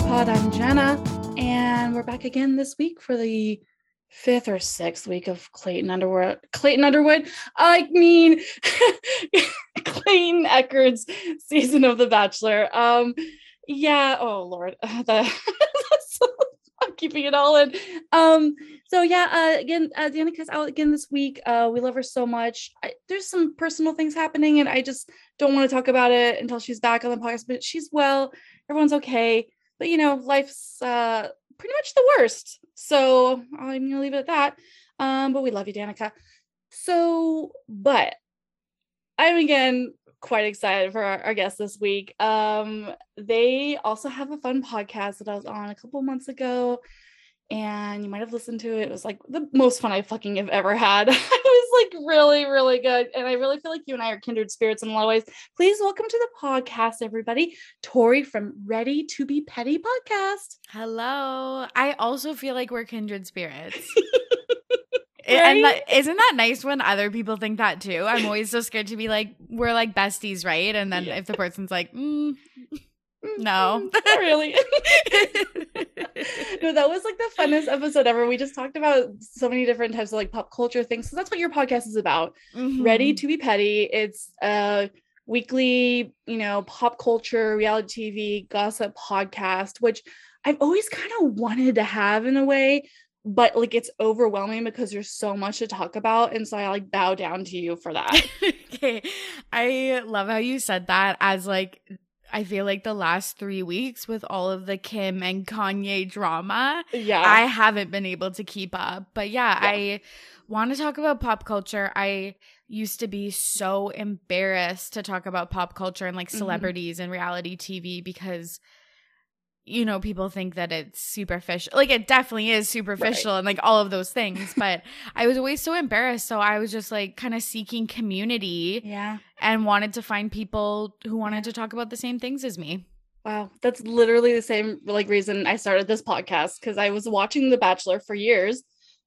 Pod. I'm Jenna, and we're back again this week for the fifth or sixth week of Clayton Underwood. Clayton Underwood. I mean, Clayton Echard's season of The Bachelor. Um, yeah. Oh Lord, the, I'm keeping it all in. Um, so yeah. Uh, again, uh, Danica's out again this week. Uh, we love her so much. I, there's some personal things happening, and I just don't want to talk about it until she's back on the podcast. But she's well. Everyone's okay. But you know, life's uh pretty much the worst. So I'm gonna leave it at that. Um, but we love you, Danica. So, but I'm again quite excited for our, our guest this week. Um, they also have a fun podcast that I was on a couple months ago and you might have listened to it. It was like the most fun I fucking have ever had. it was like really, really good. And I really feel like you and I are kindred spirits in a lot of ways. Please welcome to the podcast, everybody. Tori from Ready to Be Petty podcast. Hello. I also feel like we're kindred spirits. And that, isn't that nice when other people think that too? I'm always so scared to be like, we're like besties, right? And then yeah. if the person's like, mm, no, not really. no, that was like the funnest episode ever. We just talked about so many different types of like pop culture things. So that's what your podcast is about. Mm-hmm. Ready to be petty. It's a weekly, you know, pop culture, reality TV, gossip podcast, which I've always kind of wanted to have in a way, but like it's overwhelming because there's so much to talk about. And so I like bow down to you for that. okay. I love how you said that as like I feel like the last three weeks with all of the Kim and Kanye drama, yeah, I haven't been able to keep up. But yeah, yeah. I want to talk about pop culture. I used to be so embarrassed to talk about pop culture and like mm-hmm. celebrities mm-hmm. and reality TV because you know, people think that it's superficial. Like it definitely is superficial right. and like all of those things. But I was always so embarrassed. So I was just like kind of seeking community. Yeah. And wanted to find people who wanted to talk about the same things as me. Wow. That's literally the same like reason I started this podcast because I was watching The Bachelor for years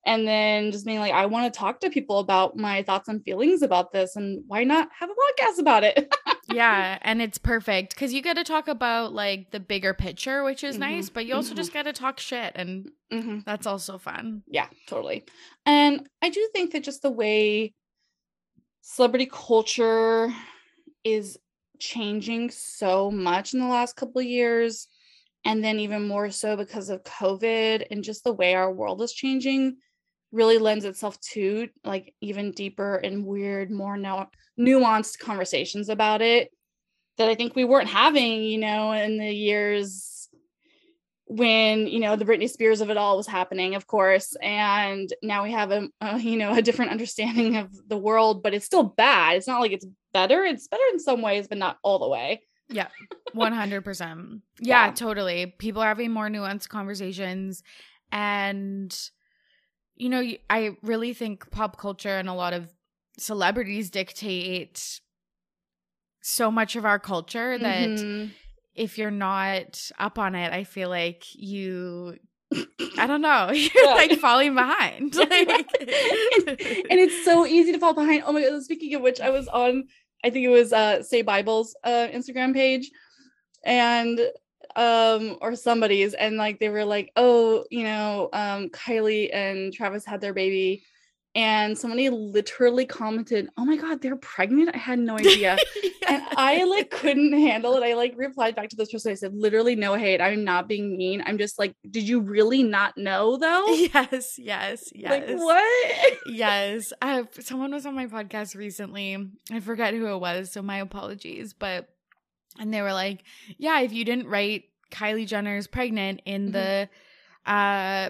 and then just being like i want to talk to people about my thoughts and feelings about this and why not have a podcast about it yeah and it's perfect because you get to talk about like the bigger picture which is mm-hmm. nice but you also mm-hmm. just get to talk shit and mm-hmm. that's also fun yeah totally and i do think that just the way celebrity culture is changing so much in the last couple of years. And then even more so because of covid and just the way our world is changing really lends itself to like even deeper and weird, more nuanced conversations about it that I think we weren't having, you know, in the years when you know the Britney Spears of it all was happening, of course, and now we have a, a, you know a different understanding of the world, but it's still bad. It's not like it's better. It's better in some ways, but not all the way. Yeah, one hundred percent. Yeah, totally. People are having more nuanced conversations, and you know, I really think pop culture and a lot of celebrities dictate so much of our culture that mm-hmm. If you're not up on it, I feel like you I don't know. You're yeah. like falling behind. Like. and it's so easy to fall behind. Oh my god, speaking of which, I was on I think it was uh Say Bible's uh Instagram page and um or somebody's and like they were like oh you know um kylie and travis had their baby and somebody literally commented oh my god they're pregnant? I had no idea. Yes. and i like couldn't handle it. I like replied back to this person. I said literally no hate. I'm not being mean. I'm just like did you really not know though? Yes yes yes. like what? Yes. I, someone was on my podcast recently. I forget who it was so my apologies but and they were like, "Yeah, if you didn't write Kylie Jenner's pregnant in mm-hmm. the uh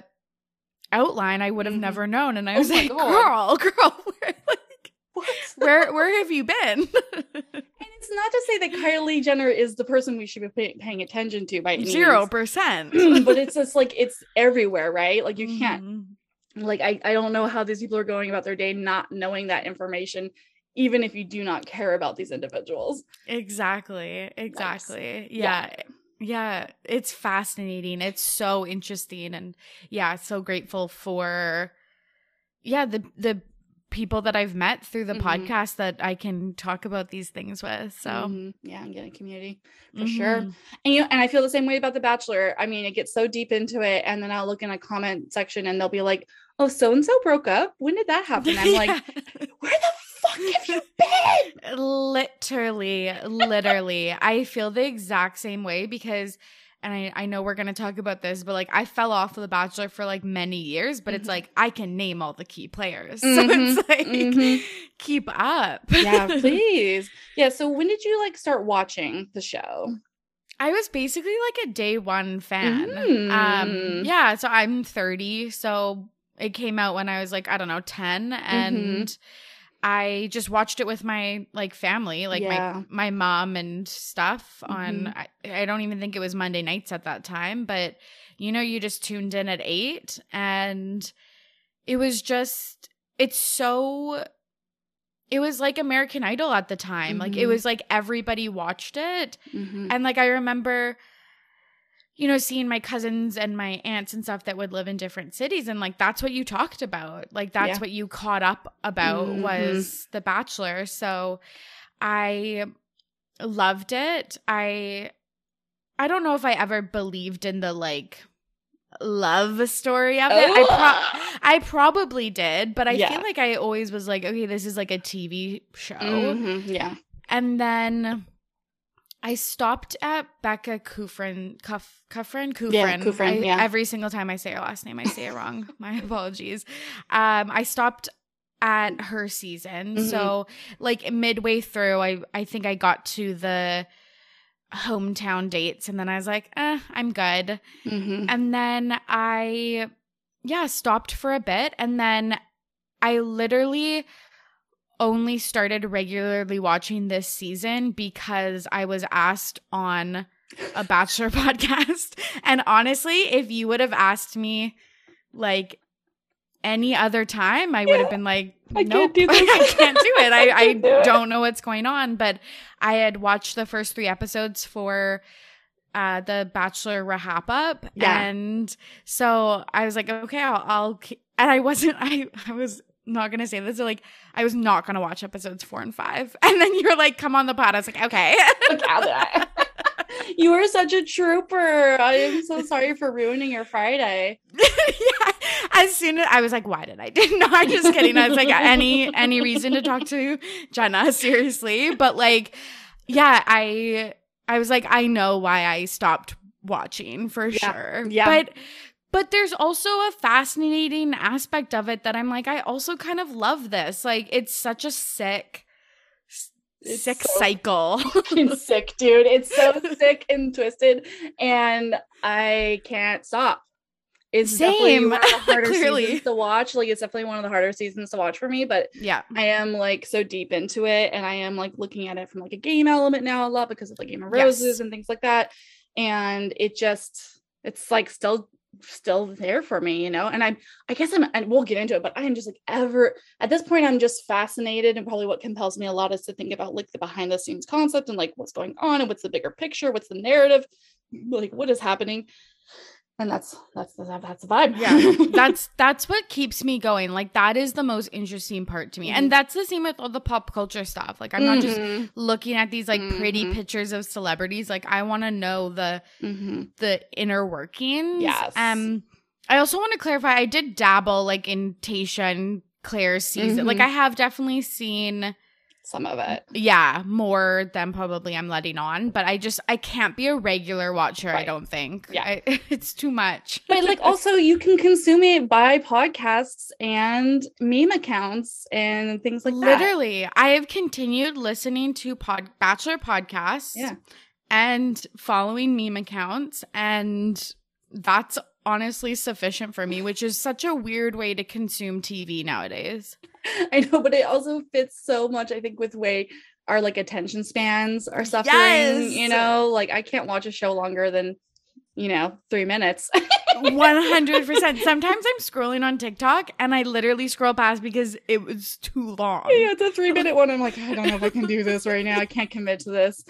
outline, I would have mm-hmm. never known." And I was oh like, "Girl, girl, where, like, what? where where have you been?" and it's not to say that Kylie Jenner is the person we should be pay- paying attention to by zero percent, but it's just like it's everywhere, right? Like you can't. Mm-hmm. Like I, I don't know how these people are going about their day not knowing that information even if you do not care about these individuals. Exactly. Exactly. Nice. Yeah. yeah. Yeah, it's fascinating. It's so interesting and yeah, so grateful for yeah, the the people that I've met through the mm-hmm. podcast that I can talk about these things with. So mm-hmm. yeah, I'm getting community for mm-hmm. sure. And you know, and I feel the same way about The Bachelor. I mean, it gets so deep into it, and then I'll look in a comment section and they'll be like, "Oh, so and so broke up. When did that happen?" I'm yeah. like, "Where the fuck have you been?" Literally, literally, I feel the exact same way because and I, I know we're going to talk about this, but like I fell off of The Bachelor for like many years, but mm-hmm. it's like I can name all the key players. Mm-hmm. So it's like mm-hmm. keep up. yeah, please. Yeah. So when did you like start watching the show? I was basically like a day one fan. Mm. Um, yeah. So I'm 30. So it came out when I was like, I don't know, 10. And mm-hmm. I just watched it with my like family, like yeah. my my mom and stuff on mm-hmm. I, I don't even think it was Monday nights at that time, but you know, you just tuned in at 8 and it was just it's so it was like American Idol at the time. Mm-hmm. Like it mm-hmm. was like everybody watched it. Mm-hmm. And like I remember you know, seeing my cousins and my aunts and stuff that would live in different cities. And like, that's what you talked about. Like, that's yeah. what you caught up about mm-hmm. was The Bachelor. So I loved it. I, I don't know if I ever believed in the like, love story of it. I pro- I probably did, but I yeah. feel like I always was like, okay, this is like a TV show. Mm-hmm. Yeah. And then I stopped at Becca Kufrin, Kuf, Kufrin, Kufrin. Yeah, Kufrin I, yeah. Every single time I say her last name, I say it wrong. My apologies. Um, I stopped at her season. Mm-hmm. So like midway through, I I think I got to the hometown dates, and then I was like, eh, I'm good. Mm-hmm. And then I, yeah, stopped for a bit, and then I literally only started regularly watching this season because I was asked on a Bachelor podcast. And honestly, if you would have asked me like any other time, I would have been like, I nope, can't do I can't do it. I, I, do not know what's going on. But I had watched the first three episodes for uh the Bachelor Rahap Up. Yeah. And so I was like, okay, I'll, I'll and I wasn't I I was not gonna say this. Like, I was not gonna watch episodes four and five, and then you're like, "Come on the pod." I was like, "Okay." you were such a trooper. I am so sorry for ruining your Friday. yeah. As soon as I was like, "Why did I do?" No, I'm just kidding. I was like, any any reason to talk to Jenna seriously, but like, yeah, I I was like, I know why I stopped watching for yeah. sure. Yeah, but but there's also a fascinating aspect of it that I'm like, I also kind of love this. Like, it's such a sick, it's sick so cycle. sick, dude. It's so sick and twisted, and I can't stop. It's Same. definitely one of the harder Clearly. seasons to watch. Like, it's definitely one of the harder seasons to watch for me. But yeah, I am like so deep into it, and I am like looking at it from like a game element now a lot because of the Game of Roses yes. and things like that. And it just, it's like still still there for me, you know. And I I guess I'm and we'll get into it, but I am just like ever at this point I'm just fascinated and probably what compels me a lot is to think about like the behind the scenes concept and like what's going on and what's the bigger picture, what's the narrative, like what is happening and that's that's the, that's the vibe yeah that's that's what keeps me going like that is the most interesting part to me mm-hmm. and that's the same with all the pop culture stuff like i'm mm-hmm. not just mm-hmm. looking at these like mm-hmm. pretty pictures of celebrities like i want to know the mm-hmm. the inner workings yes um i also want to clarify i did dabble like in tayshia and clare's season like mm-hmm. i have definitely seen some of it. Yeah, more than probably I'm letting on, but I just I can't be a regular watcher, right. I don't think. Yeah. I, it's too much. But like also you can consume it by podcasts and meme accounts and things like Literally, that. Literally, I have continued listening to pod bachelor podcasts. Yeah. And following meme accounts and that's honestly sufficient for me, which is such a weird way to consume TV nowadays. I know, but it also fits so much, I think, with way our like attention spans are suffering. Yes! You know, like I can't watch a show longer than, you know, three minutes. 100%. Sometimes I'm scrolling on TikTok and I literally scroll past because it was too long. Yeah, it's a three minute one. I'm like, I don't know if I can do this right now. I can't commit to this.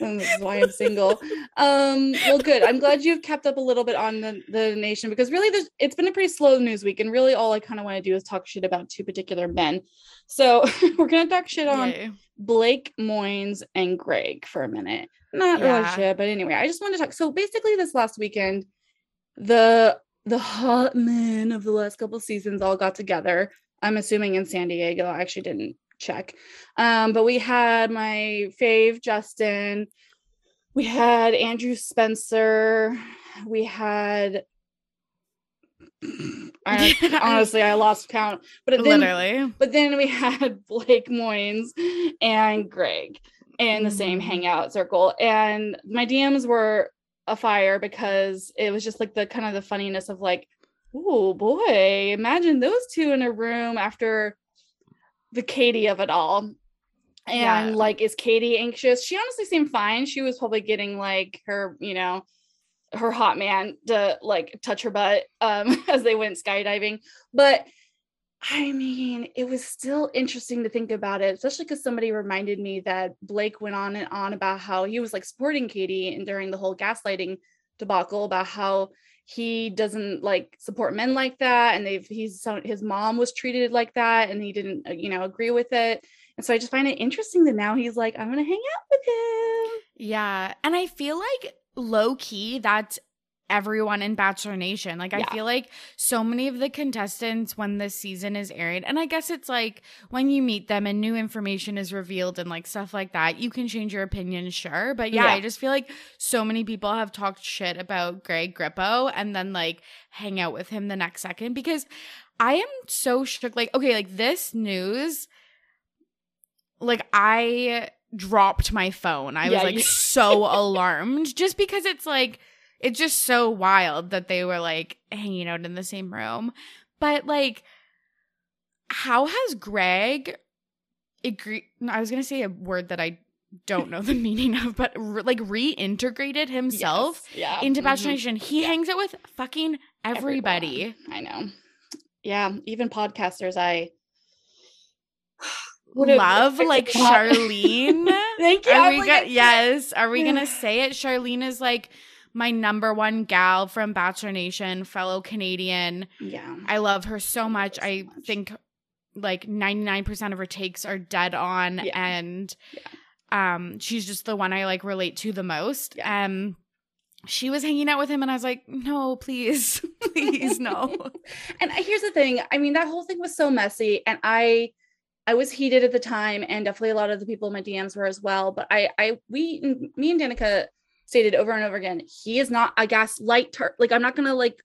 And this is why I'm single. Um, well, good. I'm glad you've kept up a little bit on the, the nation because really there's, it's been a pretty slow news week. And really all I kind of want to do is talk shit about two particular men. So we're going to talk shit on Yay. Blake Moynes and Greg for a minute. Not yeah. really shit, but anyway, I just want to talk. So basically, this last weekend, the the hot men of the last couple seasons all got together. I'm assuming in San Diego. I actually didn't check. Um, but we had my fave Justin. We had Andrew Spencer. We had I, honestly I lost count. But then, literally. But then we had Blake Moynes and Greg in the mm-hmm. same hangout circle. And my DMs were a fire because it was just like the kind of the funniness of like, oh boy, imagine those two in a room after the Katie of it all. And yeah. like, is Katie anxious? She honestly seemed fine. She was probably getting like her, you know, her hot man to like touch her butt um as they went skydiving. But I mean, it was still interesting to think about it, especially because somebody reminded me that Blake went on and on about how he was like supporting Katie and during the whole gaslighting debacle about how he doesn't like support men like that and they've he's his mom was treated like that and he didn't uh, you know agree with it. And so i just find it interesting that now he's like i'm gonna hang out with him. Yeah and i feel like low key that's everyone in Bachelor Nation. Like, yeah. I feel like so many of the contestants when this season is aired, and I guess it's like when you meet them and new information is revealed and like stuff like that, you can change your opinion, sure. But yeah, yeah. I just feel like so many people have talked shit about Greg Grippo and then like hang out with him the next second because I am so shook. Like, okay, like this news, like, I dropped my phone. I yeah, was like you- so alarmed just because it's like, it's just so wild that they were like hanging out in the same room. But like, how has Greg agree? I was gonna say a word that I don't know the meaning of, but re- like reintegrated himself yes. yeah. into Bachelor mm-hmm. He yeah. hangs out with fucking everybody. Everyone. I know. Yeah, even podcasters. I love like Charlene. Thank you. Are we like, go- yes. Are we gonna say it? Charlene is like my number one gal from Bachelor Nation, fellow Canadian. Yeah. I love her so much. So I much. think like 99% of her takes are dead on yeah. and yeah. um she's just the one I like relate to the most. Yeah. Um she was hanging out with him and I was like, "No, please. please no." and here's the thing. I mean, that whole thing was so messy and I I was heated at the time and definitely a lot of the people in my DMs were as well, but I I we me and Danica stated over and over again, he is not a gaslight. Tar- like I'm not gonna like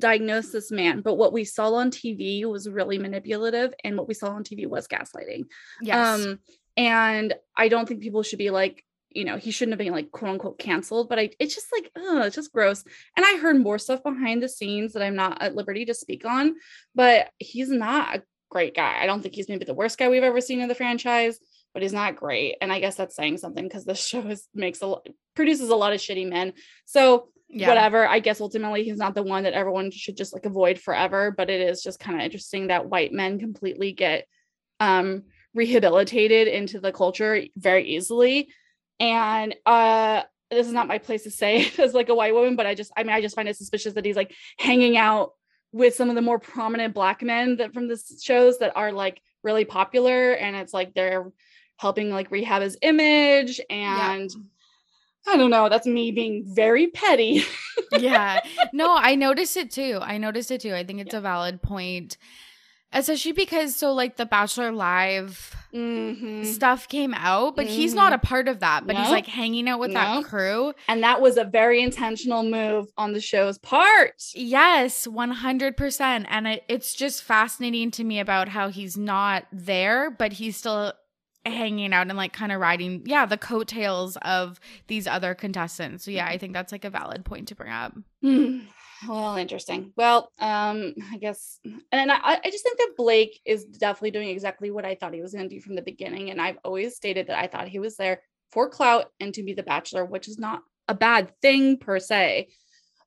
diagnose this man, but what we saw on TV was really manipulative, and what we saw on TV was gaslighting. Yes. Um, and I don't think people should be like, you know, he shouldn't have been like quote unquote canceled, but I it's just like, oh, it's just gross. And I heard more stuff behind the scenes that I'm not at liberty to speak on, but he's not a great guy. I don't think he's maybe the worst guy we've ever seen in the franchise but he's not great. And I guess that's saying something because this show is makes a produces a lot of shitty men. So yeah. whatever. I guess ultimately he's not the one that everyone should just like avoid forever. But it is just kind of interesting that white men completely get um rehabilitated into the culture very easily. And uh this is not my place to say as like a white woman, but I just I mean I just find it suspicious that he's like hanging out with some of the more prominent black men that from the shows that are like really popular and it's like they're helping like rehab his image and yeah. I don't know, that's me being very petty. yeah. No, I noticed it too. I noticed it too. I think it's yeah. a valid point. Especially because so like the Bachelor Live mm-hmm. stuff came out, but mm-hmm. he's not a part of that. But he's like hanging out with that crew. And that was a very intentional move on the show's part. Yes, 100%. And it, it's just fascinating to me about how he's not there, but he's still hanging out and like kind of riding yeah the coattails of these other contestants. So yeah i think that's like a valid point to bring up. Mm. well interesting. Well um i guess and I, I just think that blake is definitely doing exactly what i thought he was going to do from the beginning and i've always stated that i thought he was there for clout and to be the bachelor which is not a bad thing per se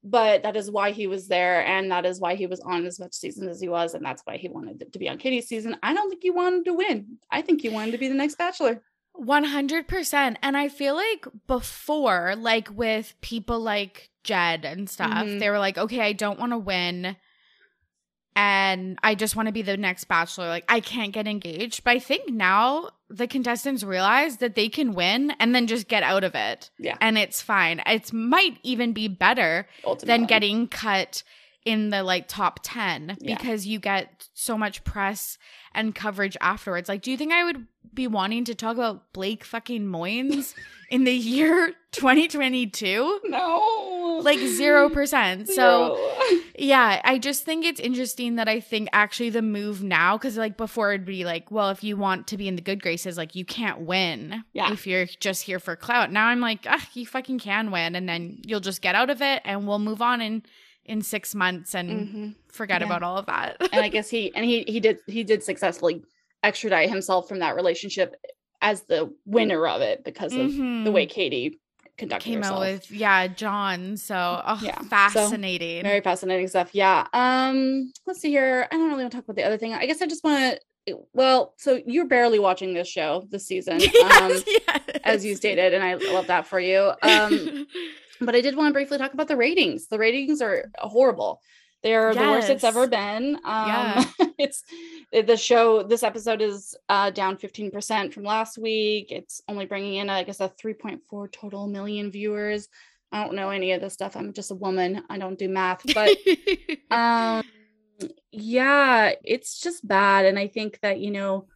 but that is why he was there and that is why he was on as much season as he was and that's why he wanted to be on katie's season i don't think he wanted to win i think he wanted to be the next bachelor 100% and i feel like before like with people like jed and stuff mm-hmm. they were like okay i don't want to win and I just want to be the next bachelor. Like I can't get engaged. But I think now the contestants realize that they can win and then just get out of it. Yeah. And it's fine. It might even be better Ultimately. than getting cut in the like top 10 yeah. because you get so much press and coverage afterwards. Like, do you think I would be wanting to talk about Blake fucking Moynes in the year 2022? No. Like 0%. So, yeah, I just think it's interesting that I think actually the move now, because like before it'd be like, well, if you want to be in the good graces, like you can't win yeah. if you're just here for clout. Now I'm like, ah, you fucking can win. And then you'll just get out of it and we'll move on in in six months and mm-hmm. forget yeah. about all of that. and I guess he and he he did he did successfully extradite himself from that relationship as the winner of it because of mm-hmm. the way Katie conducted came herself. out with yeah John. So oh, yeah, fascinating, so, very fascinating stuff. Yeah. Um, let's see here. I don't really want to talk about the other thing. I guess I just want to. Well, so you're barely watching this show this season, yes, um, yes. as you stated, and I love that for you. Um, but I did want to briefly talk about the ratings. The ratings are horrible. They're yes. the worst it's ever been. Um, yeah. it's the show. This episode is uh, down 15% from last week. It's only bringing in, I guess, a 3.4 total million viewers. I don't know any of this stuff. I'm just a woman. I don't do math, but um, yeah, it's just bad. And I think that you know.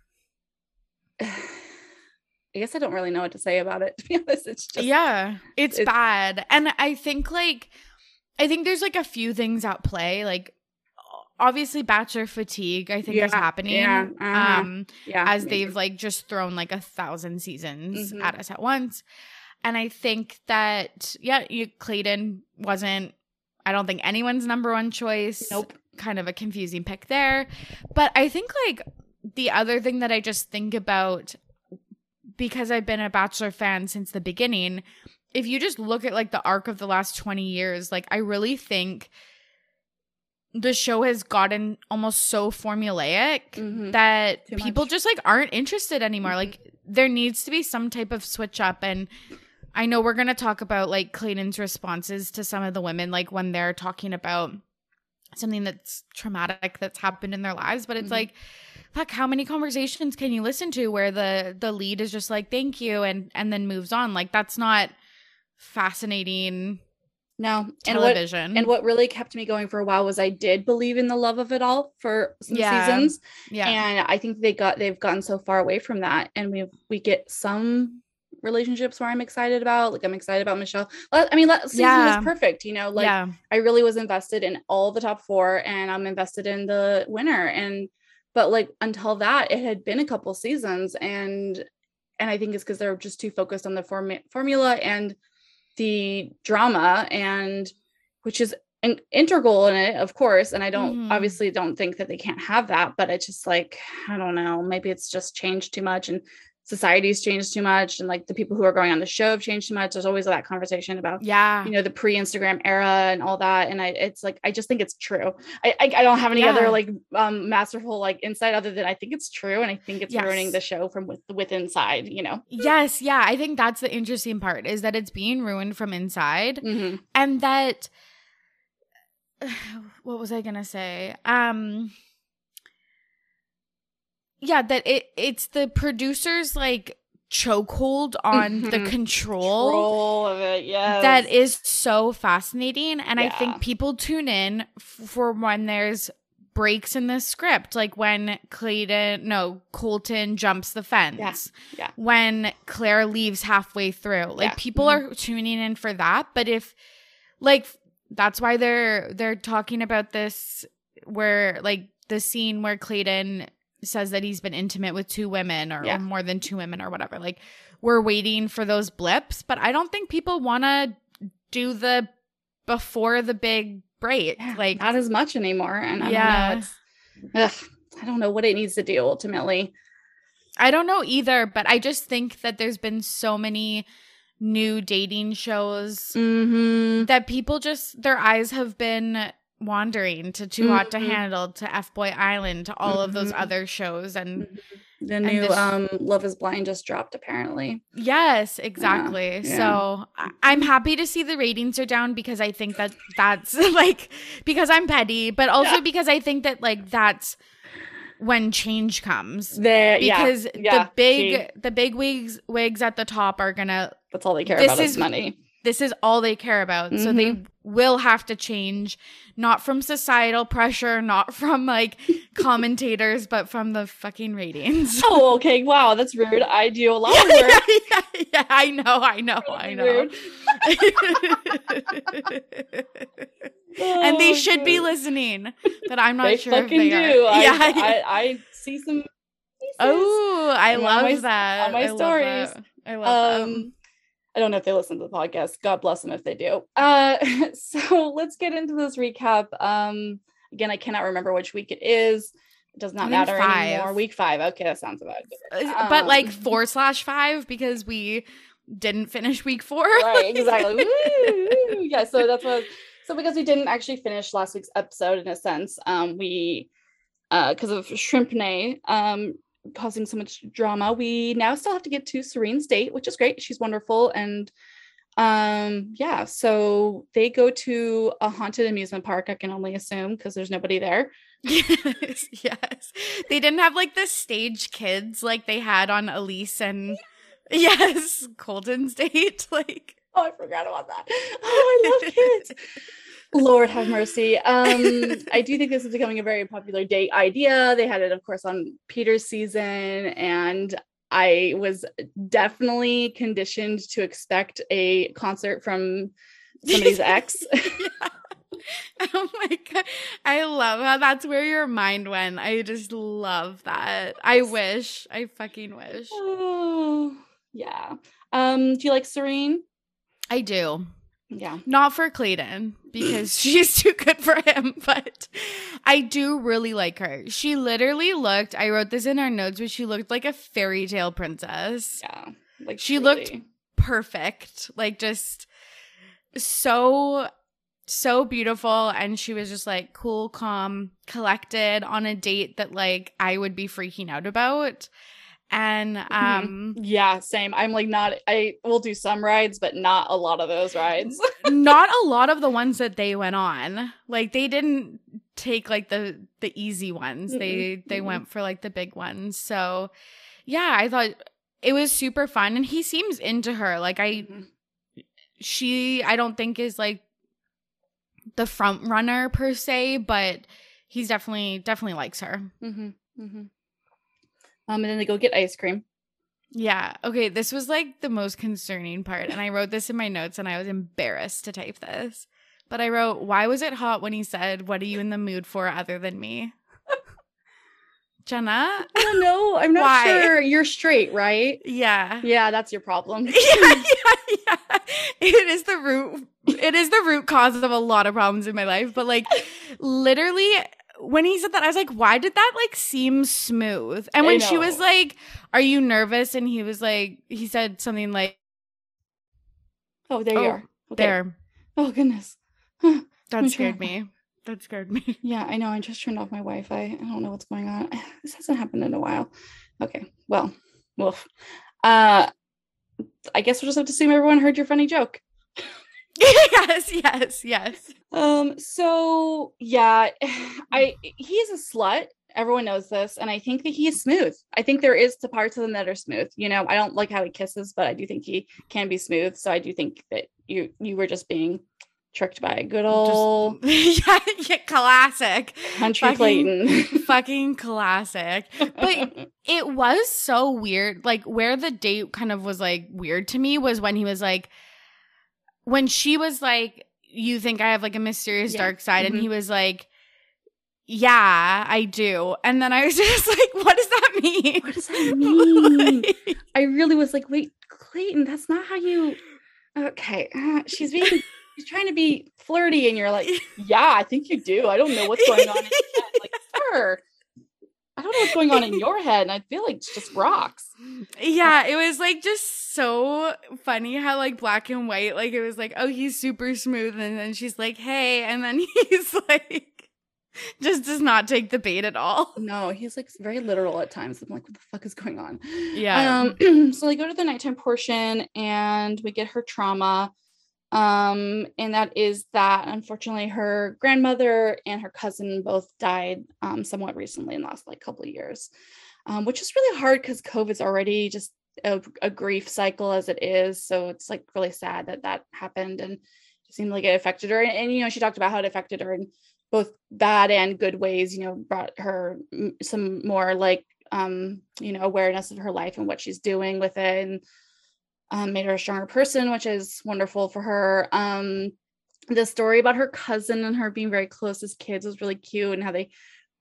I guess I don't really know what to say about it. To be honest, it's just yeah, it's, it's bad, and I think like I think there's like a few things at play. Like obviously bachelor fatigue i think yeah, is happening yeah, uh-huh. um yeah, as maybe. they've like just thrown like a thousand seasons mm-hmm. at us at once and i think that yeah you, clayton wasn't i don't think anyone's number one choice nope kind of a confusing pick there but i think like the other thing that i just think about because i've been a bachelor fan since the beginning if you just look at like the arc of the last 20 years, like I really think the show has gotten almost so formulaic mm-hmm. that Too people much. just like aren't interested anymore. Mm-hmm. Like there needs to be some type of switch up and I know we're going to talk about like Clayton's responses to some of the women like when they're talking about something that's traumatic that's happened in their lives, but it's mm-hmm. like fuck how many conversations can you listen to where the the lead is just like thank you and and then moves on like that's not fascinating no television. And what, and what really kept me going for a while was I did believe in the love of it all for some yeah. seasons. Yeah. And I think they got they've gotten so far away from that. And we we get some relationships where I'm excited about. Like I'm excited about Michelle. I mean, season yeah. was perfect. You know, like yeah. I really was invested in all the top four, and I'm invested in the winner. And but like until that, it had been a couple seasons, and and I think it's because they're just too focused on the form- formula and the drama and which is an integral in it of course and i don't mm-hmm. obviously don't think that they can't have that but it's just like i don't know maybe it's just changed too much and society's changed too much and like the people who are going on the show have changed too much. There's always that conversation about yeah. you know the pre-instagram era and all that. And i it's like i just think it's true. I i, I don't have any yeah. other like um masterful like insight other than i think it's true and i think it's yes. ruining the show from with, with inside you know? Yes. Yeah. I think that's the interesting part is that it's being ruined from inside mm-hmm. and that what was i gonna say? Um yeah that it it's the producers like chokehold on mm-hmm. the control, control of it yes that is so fascinating and yeah. i think people tune in f- for when there's breaks in the script like when clayton no colton jumps the fence yeah, yeah. when Clare leaves halfway through like yeah. people mm-hmm. are tuning in for that but if like that's why they're they're talking about this where like the scene where clayton says that he's been intimate with two women or, yeah. or more than two women or whatever. Like we're waiting for those blips, but I don't think people want to do the before the big break. Yeah, like not as much anymore. And I yeah. don't know. Ugh, I don't know what it needs to do ultimately. I don't know either, but I just think that there's been so many new dating shows mm-hmm. that people just their eyes have been wandering to Too mm-hmm. Hot to mm-hmm. Handle to F Boy Island to all mm-hmm. of those mm-hmm. other shows and mm-hmm. the new this, um Love is Blind just dropped apparently. Yes, exactly. Yeah, yeah. So I'm happy to see the ratings are down because I think that that's like because I'm petty, but also yeah. because I think that like that's when change comes. There, because the big the big wigs wigs at the top are gonna. That's all they care about is, is money. This is all they care about. Mm-hmm. So they mm-hmm. will have to change, not from societal pressure, not from like commentators, but from the fucking ratings. Oh, okay. Wow, that's rude. I do a lot of work. yeah, yeah, yeah, I know, I know, I know. and they oh, should be listening, but I'm not they sure if they do. are. I, yeah, I, I see some. Pieces. Oh, I love my, that. On my I stories. Love I love um, them. I don't know if they listen to the podcast. God bless them if they do. Uh, so let's get into this recap. Um, again, I cannot remember which week it is. It does not matter five. anymore. Week five. Okay, that sounds about good. Um, but like four slash five because we didn't finish week four. right, exactly. yeah, so that's what so because we didn't actually finish last week's episode in a sense, um, we because uh, of Shrimp Nay um, causing so much drama, we now still have to get to Serene's date, which is great. She's wonderful. And um yeah so they go to a haunted amusement park i can only assume because there's nobody there. Yes yes. They didn't have like the stage kids like they had on elise and yes colton's date like oh i forgot about that. Oh i love kids Lord have mercy. Um, I do think this is becoming a very popular date idea. They had it, of course, on Peter's season, and I was definitely conditioned to expect a concert from somebody's ex. Oh my god. I love how that's where your mind went. I just love that. I wish. I fucking wish. Oh, yeah. Um, do you like Serene? I do. Yeah. Not for Clayton because she's too good for him, but I do really like her. She literally looked, I wrote this in our notes, but she looked like a fairy tale princess. Yeah. Like she truly. looked perfect. Like just so so beautiful and she was just like cool, calm, collected on a date that like I would be freaking out about. And mm-hmm. um yeah, same. I'm like not I will do some rides, but not a lot of those rides. not a lot of the ones that they went on. Like they didn't take like the the easy ones. Mm-hmm. They they mm-hmm. went for like the big ones. So yeah, I thought it was super fun and he seems into her. Like I she I don't think is like the front runner per se, but he's definitely definitely likes her. Um, and then they go get ice cream. Yeah. Okay. This was like the most concerning part. And I wrote this in my notes and I was embarrassed to type this. But I wrote, Why was it hot when he said, What are you in the mood for other than me? Jenna? No, don't. I'm not Why? sure. You're straight, right? Yeah. Yeah, that's your problem. yeah, yeah, yeah. It is the root it is the root cause of a lot of problems in my life. But like literally when he said that, I was like, why did that like seem smooth? And when she was like, Are you nervous? And he was like, he said something like, Oh, there oh, you are. Okay. There. Oh goodness. that scared me. That scared me. Yeah, I know. I just turned off my Wi-Fi. I don't know what's going on. This hasn't happened in a while. Okay. Well, woof. Uh I guess we'll just have to assume everyone heard your funny joke. yes, yes, yes. Um, so yeah, I he's a slut. Everyone knows this, and I think that he is smooth. I think there is to parts of him that are smooth. You know, I don't like how he kisses, but I do think he can be smooth. So I do think that you you were just being tricked by a good old just, yeah, yeah, classic country fucking, Clayton. fucking classic. But it was so weird. Like where the date kind of was like weird to me was when he was like when she was like, You think I have like a mysterious yeah. dark side? Mm-hmm. And he was like, yeah, I do. And then I was just like, what does that mean? What does that mean? like, I really was like, wait, Clayton, that's not how you. Okay. Uh, she's being, she's trying to be flirty. And you're like, yeah, I think you do. I don't know what's going on. like, sir, I don't know what's going on in your head. And I feel like it's just rocks. Yeah, it was like just so funny how like black and white, like it was like, oh, he's super smooth. And then she's like, hey. And then he's like, just does not take the bait at all. No, he's like very literal at times. I'm like, what the fuck is going on? Yeah. Um, so they go to the nighttime portion and we get her trauma. Um, and that is that unfortunately her grandmother and her cousin both died um, somewhat recently in the last like couple of years, um, which is really hard because COVID's already just a, a, grief cycle as it is. So it's like really sad that that happened and it seemed like it affected her. And, and you know, she talked about how it affected her in both bad and good ways. You know, brought her some more like um, you know awareness of her life and what she's doing with it and um, made her a stronger person, which is wonderful for her. Um, the story about her cousin and her being very close as kids was really cute, and how they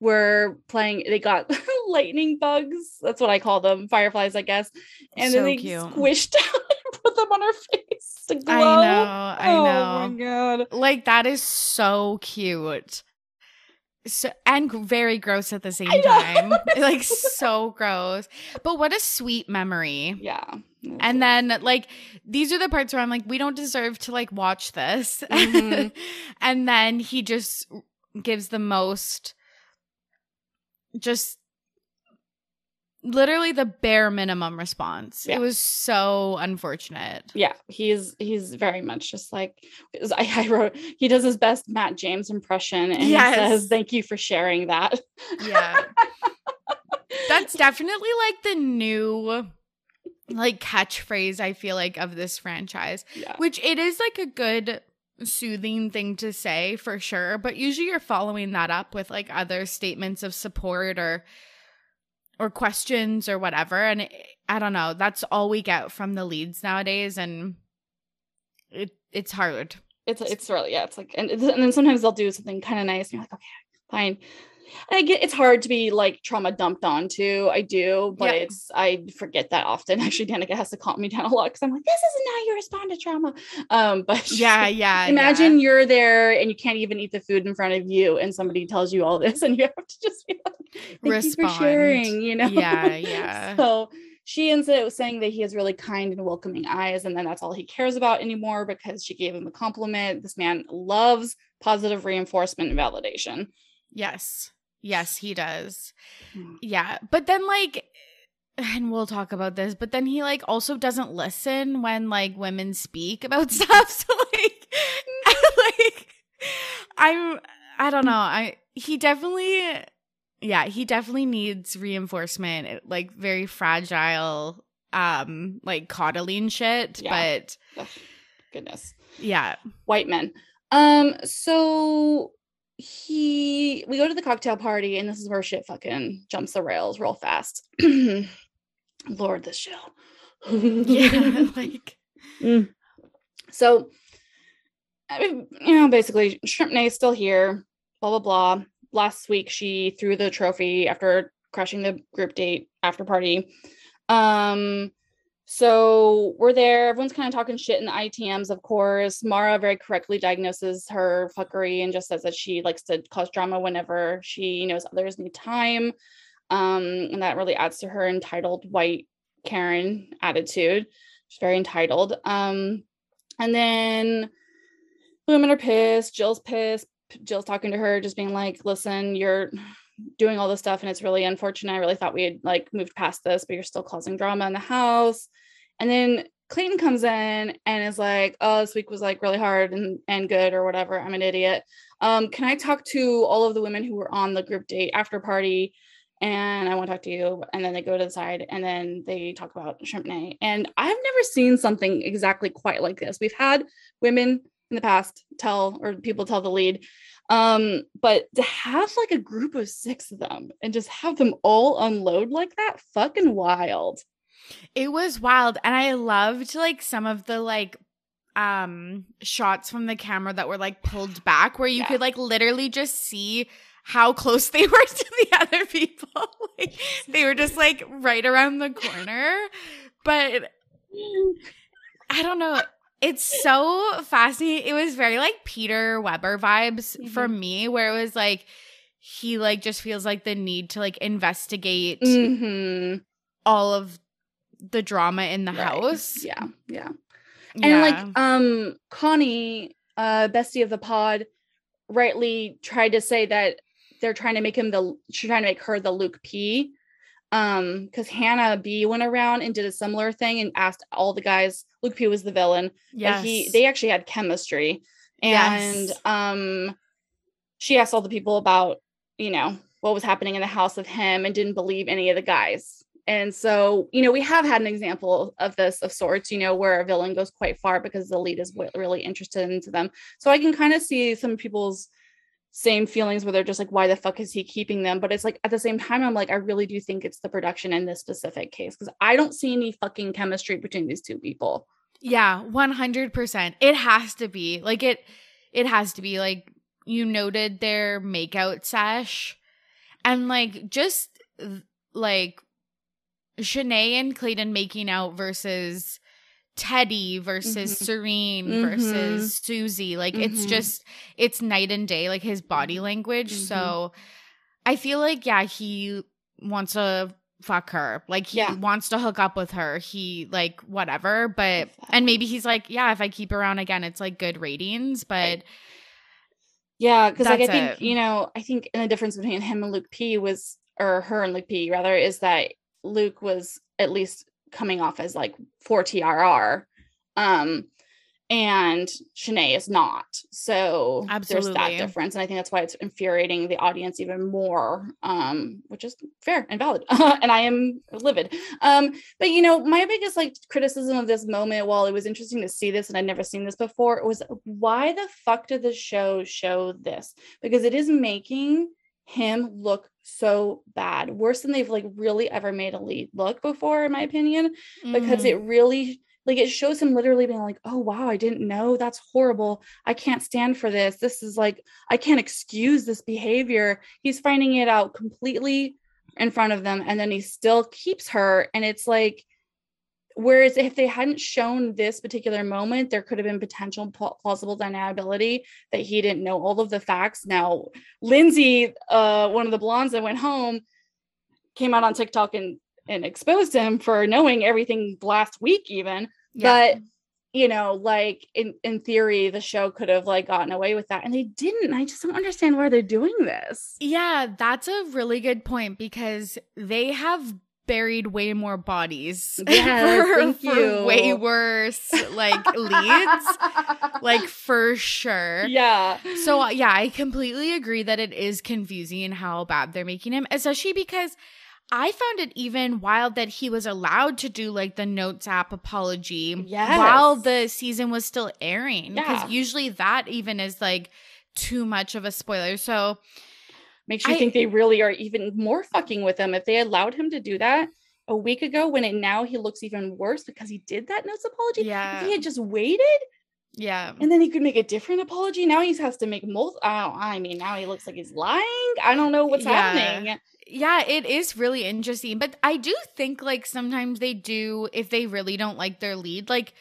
were playing. They got lightning bugs. That's what I call them, fireflies, I guess. And so then they cute. squished and put them on her face to glow. I know. I oh know. Oh my god! Like that is so cute so and very gross at the same time like so gross but what a sweet memory yeah and then like these are the parts where i'm like we don't deserve to like watch this mm-hmm. and then he just gives the most just literally the bare minimum response. Yeah. It was so unfortunate. Yeah, he's he's very much just like I, I wrote. He does his best Matt James impression, and yes. he says, "Thank you for sharing that." Yeah, that's definitely like the new like catchphrase. I feel like of this franchise, yeah. which it is like a good soothing thing to say for sure but usually you're following that up with like other statements of support or or questions or whatever. And it, I don't know. That's all we get from the leads nowadays, and it it's hard. It's it's really yeah. It's like and and then sometimes they'll do something kind of nice, and you're like, okay, fine. I get it's hard to be like trauma dumped onto. I do, but yeah. it's I forget that often. Actually, Danica has to calm me down a lot because I'm like, this isn't how you respond to trauma. Um, but yeah, yeah. Imagine yeah. you're there and you can't even eat the food in front of you, and somebody tells you all this, and you have to just be like, Thank respond. You for sharing, you know? Yeah, yeah. so she ends up saying that he has really kind and welcoming eyes, and then that's all he cares about anymore because she gave him a compliment. This man loves positive reinforcement and validation. Yes. Yes, he does. Mm. Yeah. But then like and we'll talk about this, but then he like also doesn't listen when like women speak about stuff. So like like I'm I don't know. I he definitely yeah, he definitely needs reinforcement, like very fragile um like coddling shit, yeah. but Ugh, goodness. Yeah. White men. Um so he we go to the cocktail party and this is where shit fucking jumps the rails real fast. Lord this show yeah like mm. so I mean, you know basically shrimp is still here blah blah blah. Last week she threw the trophy after crashing the group date after party. Um so we're there. Everyone's kind of talking shit in the ITMs, of course. Mara very correctly diagnoses her fuckery and just says that she likes to cause drama whenever she knows others need time. Um, and that really adds to her entitled white Karen attitude. She's very entitled. Um, and then women are pissed. Jill's pissed. Jill's talking to her, just being like, listen, you're doing all this stuff and it's really unfortunate. I really thought we had like moved past this, but you're still causing drama in the house. And then Clayton comes in and is like, "Oh, this week was like really hard and and good or whatever. I'm an idiot. Um, can I talk to all of the women who were on the group date after party?" And I want to talk to you. And then they go to the side and then they talk about shrimp nay. And I've never seen something exactly quite like this. We've had women in the past tell or people tell the lead um, but to have like a group of six of them and just have them all unload like that, fucking wild. It was wild. And I loved like some of the like um shots from the camera that were like pulled back where you yeah. could like literally just see how close they were to the other people. like they were just like right around the corner. But I don't know. It's so fascinating. It was very like Peter Weber vibes mm-hmm. for me, where it was like he like just feels like the need to like investigate mm-hmm. all of the drama in the right. house. Yeah, yeah. Yeah. And like um Connie, uh bestie of the pod, rightly tried to say that they're trying to make him the she's trying to make her the Luke P. Um, because Hannah B went around and did a similar thing and asked all the guys, Luke P was the villain. Yeah, he they actually had chemistry. And yes. um she asked all the people about, you know, what was happening in the house of him and didn't believe any of the guys. And so, you know, we have had an example of this of sorts, you know, where a villain goes quite far because the lead is really interested into them. So I can kind of see some people's same feelings where they're just like, why the fuck is he keeping them? But it's like at the same time, I'm like, I really do think it's the production in this specific case because I don't see any fucking chemistry between these two people. Yeah, 100%. It has to be. Like it it has to be like you noted their makeout sesh and like just like Shanae and Clayton making out versus Teddi versus mm-hmm. Serene mm-hmm. versus Susie. Like mm-hmm. it's just it's night and day, like his body language. So mm-hmm. I feel like, yeah, he wants to fuck her. Like he yeah. wants to hook up with her. He like whatever. But and maybe he's like, yeah, if I keep around again, it's like good ratings. But right. yeah, because like I think, it. you know, I think the difference between him and Luke P was or her and Luke P rather is that Luke was at least coming off as like for TRR. Um, and Shanae is not. So Absolutely. there's that difference. And I think that's why it's infuriating the audience even more, um, which is fair and valid. and I am livid. Um, but you know, my biggest like criticism of this moment, while it was interesting to see this and I'd never seen this before, was why the fuck did the show show this? Because it is making him look so bad worse than they've like really ever made a lead look before in my opinion because mm. it really like it shows him literally being like oh wow i didn't know. That's horrible. I can't stand for this. This is like i can't excuse this behavior. He's finding it out completely in front of them and then he still keeps her and it's like Whereas if they hadn't shown this particular moment, there could have been potential plausible deniability that he didn't know all of the facts. Now, Lindsay, uh, one of the blondes that went home, came out on TikTok and and exposed him for knowing everything last week, even. Yeah. But you know, like in in theory, the show could have like gotten away with that, and they didn't. I just don't understand why they're doing this. Yeah, that's a really good point because they have buried way more bodies yes, for, thank for you. way worse like leads like for sure yeah so uh, yeah i completely agree that it is confusing how bad they're making him especially because I found it even wild that he was allowed to do like the notes app apology yes. while the season was still airing. Because yeah. usually that even is like too much of a spoiler. So makes you I, think they really are even more fucking with him. If they allowed him to do that a week ago when it now he looks even worse because he did that notes apology yeah if he had just waited yeah. and then he could make a different apology now he has to make multiple i mean now he looks like he's lying. I don't know what's yeah. happening. Yeah it is really interesting but i do think like sometimes they do if they really don't like their lead like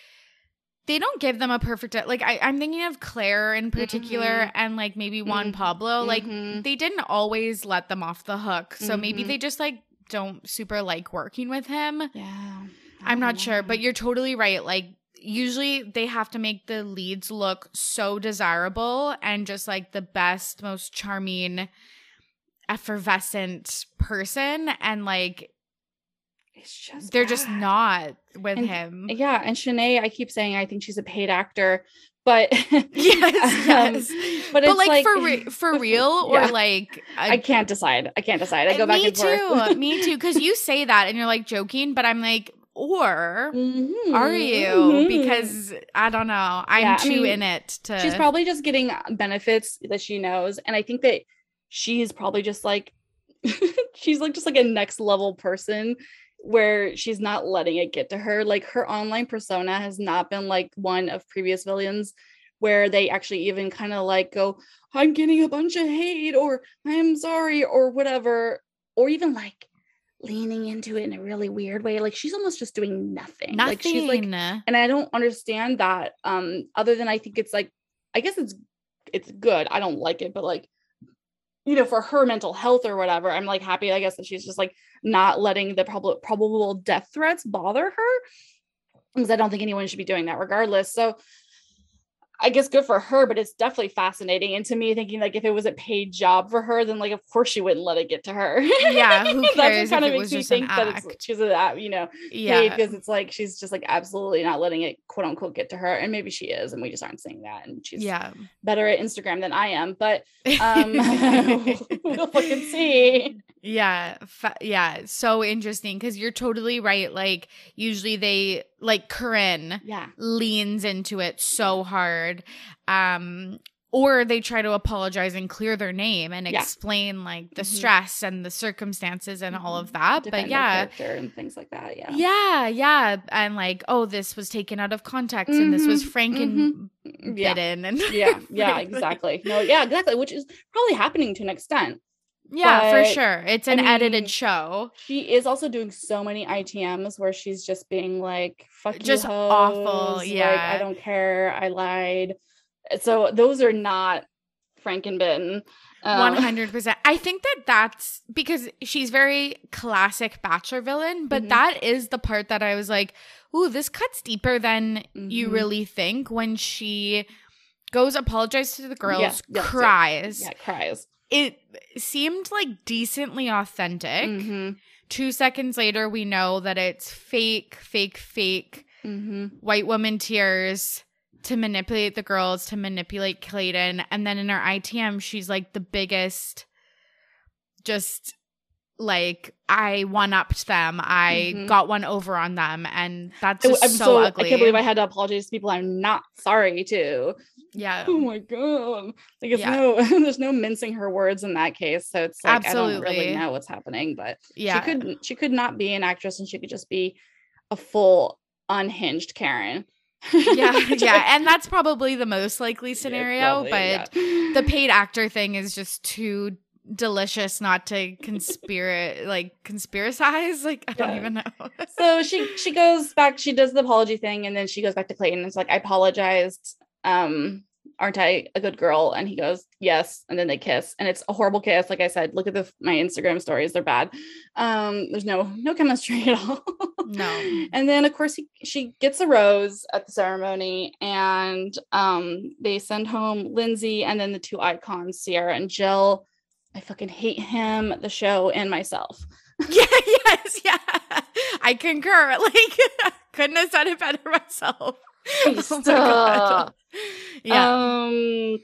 they don't give them a perfect like I, am thinking of Clare in particular mm-hmm. and like maybe Juan mm-hmm. Pablo. Like mm-hmm. they didn't always let them off the hook. So maybe mm-hmm. they just like don't super like working with him. Yeah. I'm not sure, but you're totally right. Like usually they have to make the leads look so desirable and just like the best, most charming, effervescent person. And like it's just they're bad. just not with and, him. Yeah, and Shanae, I keep saying I think she's a paid actor, but yes, um, yes. But, but like, like, for re- for real or yeah. like I, I can't decide. I can't decide. I go back and forth. Me too. me too. Because you say that and you're like joking, but I'm like, or mm-hmm. are you? Mm-hmm. Because I don't know. I'm yeah, too I mean, in it to. She's probably just getting benefits that she knows, and I think that she's probably just like she's like just like a next level person where she's not letting it get to her. Like her online persona has not been like one of previous villains where they actually even kind of like go, I'm getting a bunch of hate or I'm sorry or whatever, or even like leaning into it in a really weird way. Like she's almost just doing nothing. nothing. Like she's like, and I don't understand that. Um, other than I think it's like, I guess it's it's good. I don't like it, but like you know, for her mental health or whatever, I'm like happy, I guess, that she's just like not letting the prob- probable death threats bother her. Because I don't think anyone should be doing that regardless. So I guess good for her, but it's definitely fascinating. And to me, thinking like if it was a paid job for her, then like of course she wouldn't let it get to her. Yeah, who cares? That's what kind of makes me think that it's, she's a you know, yeah, because it's like she's just like absolutely not letting it quote unquote get to her, and maybe she is, and we just aren't seeing that. And she's yeah better at Instagram than I am, but um, we'll fucking see. Yeah, fa- yeah, so interesting because you're totally right. Like usually they like Corinne, yeah, leans into it so hard. Um, or they try to apologize and clear their name and yeah. explain like the mm-hmm. stress and the circumstances and mm-hmm. all of that Defend but yeah and things like that yeah yeah yeah and like oh this was taken out of context mm-hmm. and this was mm-hmm. franken mm-hmm. yeah. and yeah yeah exactly no yeah exactly which is probably happening to an extent yeah, but, for sure. It's an I mean, edited show. She is also doing so many ITMs where she's just being like, fuck just you, awful. Yeah. Like, I don't care. I lied. So those are not Frankenbitten. One um, hundred percent. I think that that's because she's very classic Bachelor villain, but mm-hmm. that is the part that I was like, "Ooh, this cuts deeper than mm-hmm. you really think." When she goes apologize to the girls, yeah, yeah, cries, yeah, cries. It seemed like decently authentic. Mm-hmm. Two seconds later, we know that it's fake, fake, fake. Mm-hmm. White woman tears to manipulate the girls, to manipulate Clayton. And then in her ITM, she's like the biggest, just like I one upped them. I mm-hmm. got one over on them. And that's so, so, ugly. I can't believe I had to apologize to people I'm not sorry to. Yeah. Oh my god. Like it's yeah. no there's no mincing her words in that case. So it's like Absolutely. I don't really know what's happening. But yeah. she could she could not be an actress and she could just be a full unhinged Karen yeah, yeah, and that's probably the most likely scenario. Yeah, probably, but yeah. the paid actor thing is just too delicious not to conspire like conspiracize like i don't even know so she she goes back she does the apology thing and then she goes back to clayton and it's like i apologized um aren't I a good girl? And he goes, yes. And then they kiss, and it's a horrible kiss. Like I said, look at the my Instagram stories; they're bad. Um, there's no no chemistry at all. no. And then of course he, she gets a rose at the ceremony, and um, they send home Lindsay, and then the two icons, Sierra and Jill. I fucking hate him, the show, and myself. yeah. Yes. Yeah. I concur. Like, couldn't have said it better myself. oh yeah. Um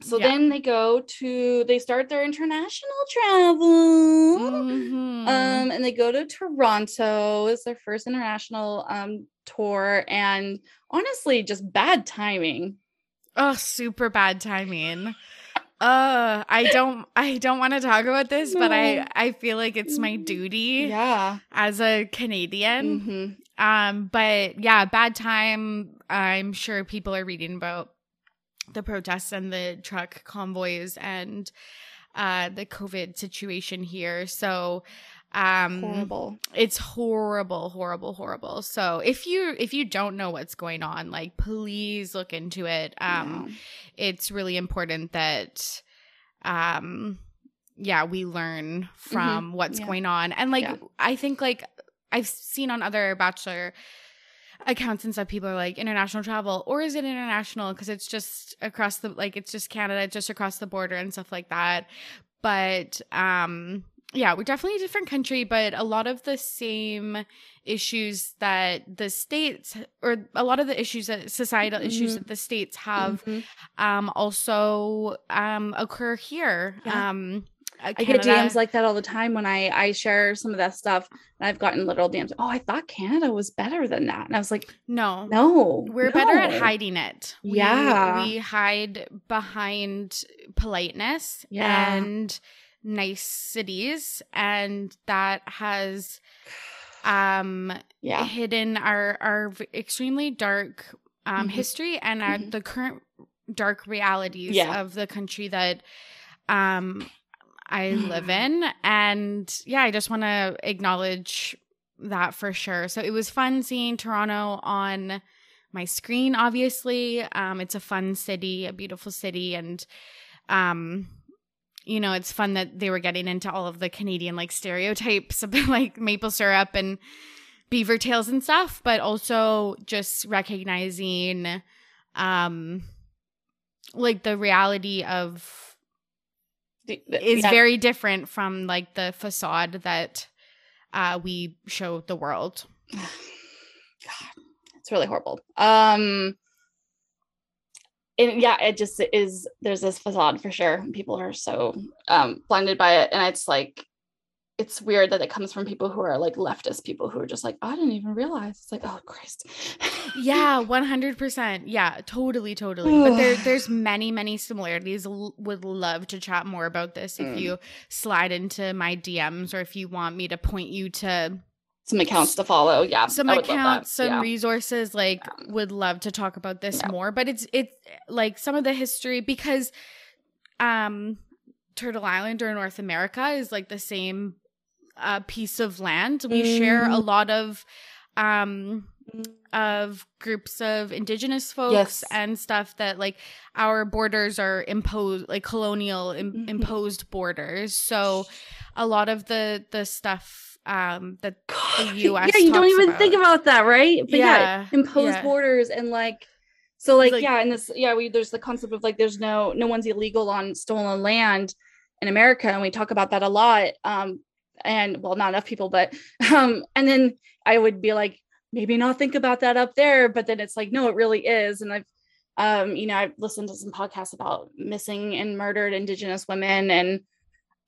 so yeah. then they go to they start their international travel. Mm-hmm. Um and they go to Toronto. It's their first international um tour and honestly just bad timing. Oh, super bad timing. Uh, I don't I don't want to talk about this, no. but I I feel like it's my duty. Yeah. As a Canadian. Mm-hmm. Um, but yeah, bad time. I'm sure people are reading about the protests and the truck convoys and uh the COVID situation here. So um horrible it's horrible horrible horrible so if you if you don't know what's going on like please look into it um yeah. it's really important that um yeah we learn mm-hmm. from mm-hmm. what's yeah. going on and like yeah. i think like i've seen on other bachelor accounts and stuff people are like international travel or is it international because it's just across the like it's just canada just across the border and stuff like that but um yeah, we're definitely a different country, but a lot of the same issues that the states or a lot of the issues that societal mm-hmm. issues that the states have mm-hmm. um also um occur here. Yeah. Um uh, I get DMs like that all the time when I I share some of that stuff, and I've gotten literal DMs. Oh, I thought Canada was better than that, and I was like, No, no, we're no. better at hiding it. We, yeah, we hide behind politeness yeah. and niceties and that has um yeah hidden our our extremely dark um mm-hmm. history and our, mm-hmm. the current dark realities yeah. of the country that um I live in and yeah I just want to acknowledge that for sure. So it was fun seeing Toronto on my screen obviously. Um it's a fun city a beautiful city and um you know, it's fun that they were getting into all of the Canadian like stereotypes of like maple syrup and beaver tails and stuff, but also just recognizing um like the reality of is yeah. very different from like the facade that uh we show the world. God, it's really horrible. Um and yeah, it just is there's this facade for sure. People are so um blinded by it. And it's like it's weird that it comes from people who are like leftist people who are just like, I didn't even realize. It's like, oh Christ. yeah, one hundred percent. Yeah, totally, totally. but there, there's many, many similarities. L- would love to chat more about this if mm. you slide into my DMs or if you want me to point you to some accounts to follow. Yeah, some accounts, some yeah. resources. Like, yeah. would love to talk about this yeah. more. But it's it's like some of the history because, um. Turtle Island or North America is like the same a piece of land. We mm. share a mm. lot of um of groups of indigenous folks yes. and stuff that like our borders are imposed like colonial Im- mm-hmm. imposed borders so a lot of the the stuff um that the US yeah you don't even about. think about that right but yeah, yeah imposed yeah. borders and like so like, like yeah and this yeah we there's the concept of like there's no no one's illegal on stolen land in America and we talk about that a lot um and well not enough people but um and then i would be like maybe not think about that up there but then it's like no it really is and i've um you know i've listened to some podcasts about missing and murdered indigenous women and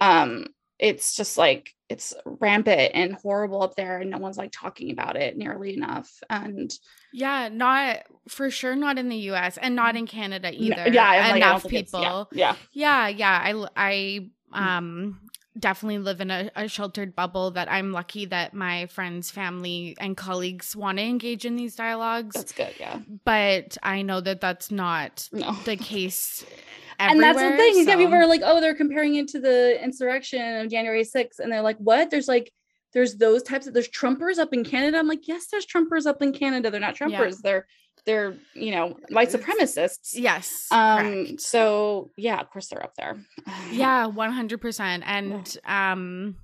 um it's just like it's rampant and horrible up there and no one's like talking about it nearly enough and yeah not for sure not in the us and not in canada either. yeah enough like, people yeah, yeah. Yeah yeah i i um definitely live in a, a, sheltered bubble that I'm lucky that my friends, family, and colleagues want to engage in these dialogues. That's good, yeah. But I know that that's not no. the case. and that's the thing. So. People are like, oh, they're comparing it to the insurrection of January 6th. And they're like, what? There's like, there's those types of, there's Trumpers up in Canada. I'm like, yes, there's Trumpers up in Canada. They're not Trumpers. Yeah. They're they're you know white supremacists yes um correct. so yeah of course they're up there yeah 100% and um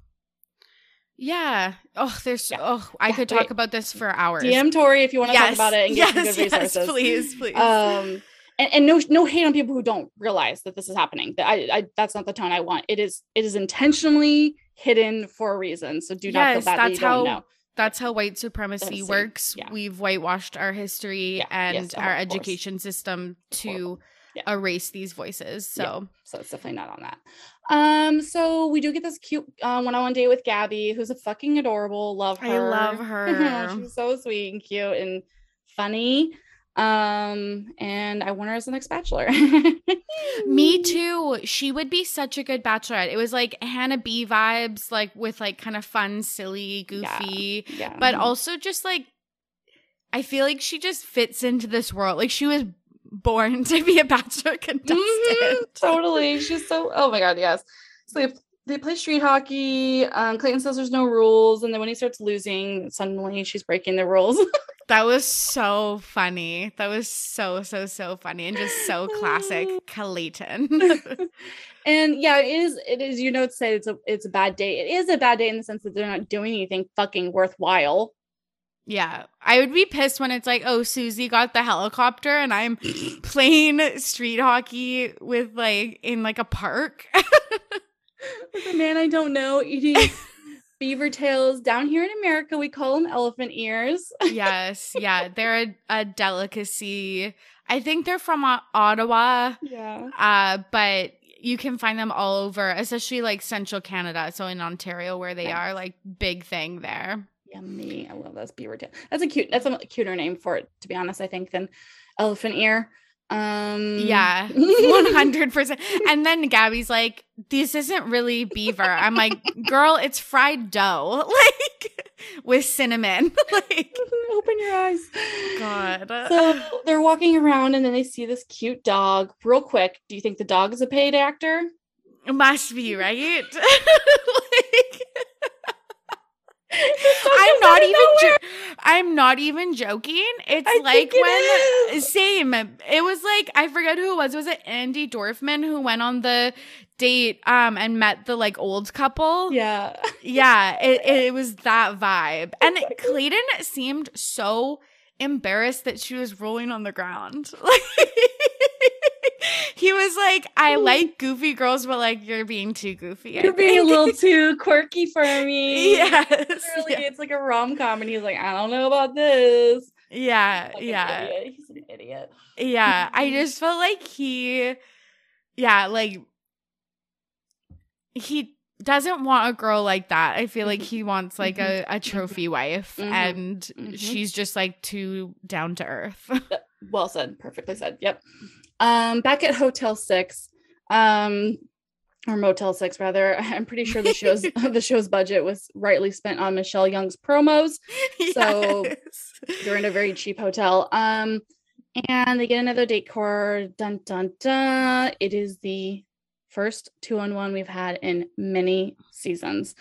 yeah. Oh, there's yeah. oh, I yeah, could talk about this for hours. DM Tori if you want to yes. talk about it and get yes, good resources. Yes, please, please. Um and, and, no no hate on people who don't realize that this is happening. That I, I that's not the tone I want. It is it is intentionally hidden for a reason. So do not feel bad that's that you how, don't know that's how white supremacy works. Yeah. We've whitewashed our history yeah. and yes, our education system to yeah. erase these voices. So, so it's definitely not on that. Um, so we do get this cute uh, one-on-one date with Gabby, who's a fucking adorable. Love her. I love her. She's so sweet and cute and funny. Um, and I want her as the next bachelor. Me too. She would be such a good bachelorette. It was like Hannah B vibes, like with like kind of fun, silly, goofy, yeah, yeah. but also just like I feel like she just fits into this world. Like she was born to be a bachelor contestant. Mm-hmm, totally. She's so oh my god, yes. So they, they play street hockey. Um, Clayton says there's no rules, and then when he starts losing, suddenly she's breaking the rules. That was so funny. That was so so so funny and just so classic Clayton. and yeah, it is. It is. You know, say it's a it's a bad day. It is a bad day in the sense that they're not doing anything fucking worthwhile. Yeah, I would be pissed when it's like, oh, Susie got the helicopter and I'm playing street hockey with like in like a park. with a man I don't know eating beaver tails. Down here in America, we call them elephant ears. yes, yeah, they're a, a, delicacy. I think they're from uh, Ottawa. Yeah. Uh, but you can find them all over, especially like central Canada. So in Ontario, where they are, like big thing there. Yummy! I love those beaver tail. That's a cute. That's a cuter name for it, to be honest. I think than elephant ear. Um yeah, 100%. and then Gabby's like, "This isn't really beaver." I'm like, "Girl, it's fried dough." Like with cinnamon. like open your eyes. God. So they're walking around and then they see this cute dog. Real quick, do you think the dog is a paid actor? It must be, right? like I'm not even jo- I'm not even joking. It's I like when same. It was like I forget who it was. Was it Andi Dorfman who went on the date um and met the like old couple. Yeah. Yeah, it, it was that vibe. And Clayton seemed so embarrassed that she was rolling on the ground. he was like, I mm. like goofy girls, but like you're being too goofy. You're being a little too quirky for me. Yes. Literally, yeah. it's like a rom com, and he's like, I don't know about this. Yeah, like yeah. He's an idiot. Yeah. I just felt like he yeah, like he doesn't want a girl like that. I feel like mm-hmm. he wants like a, mm-hmm. a trophy wife mm-hmm. and mm-hmm. she's just like too down to earth. well said. Perfectly said. Yep. Um back at Hotel 6, um or Motel 6 rather. I'm pretty sure the show's the show's budget was rightly spent on Michelle Young's promos. Yes. So they're in a very cheap hotel. Um and they get another date card. Dun dun dun. It is the first two on one we've had in many seasons.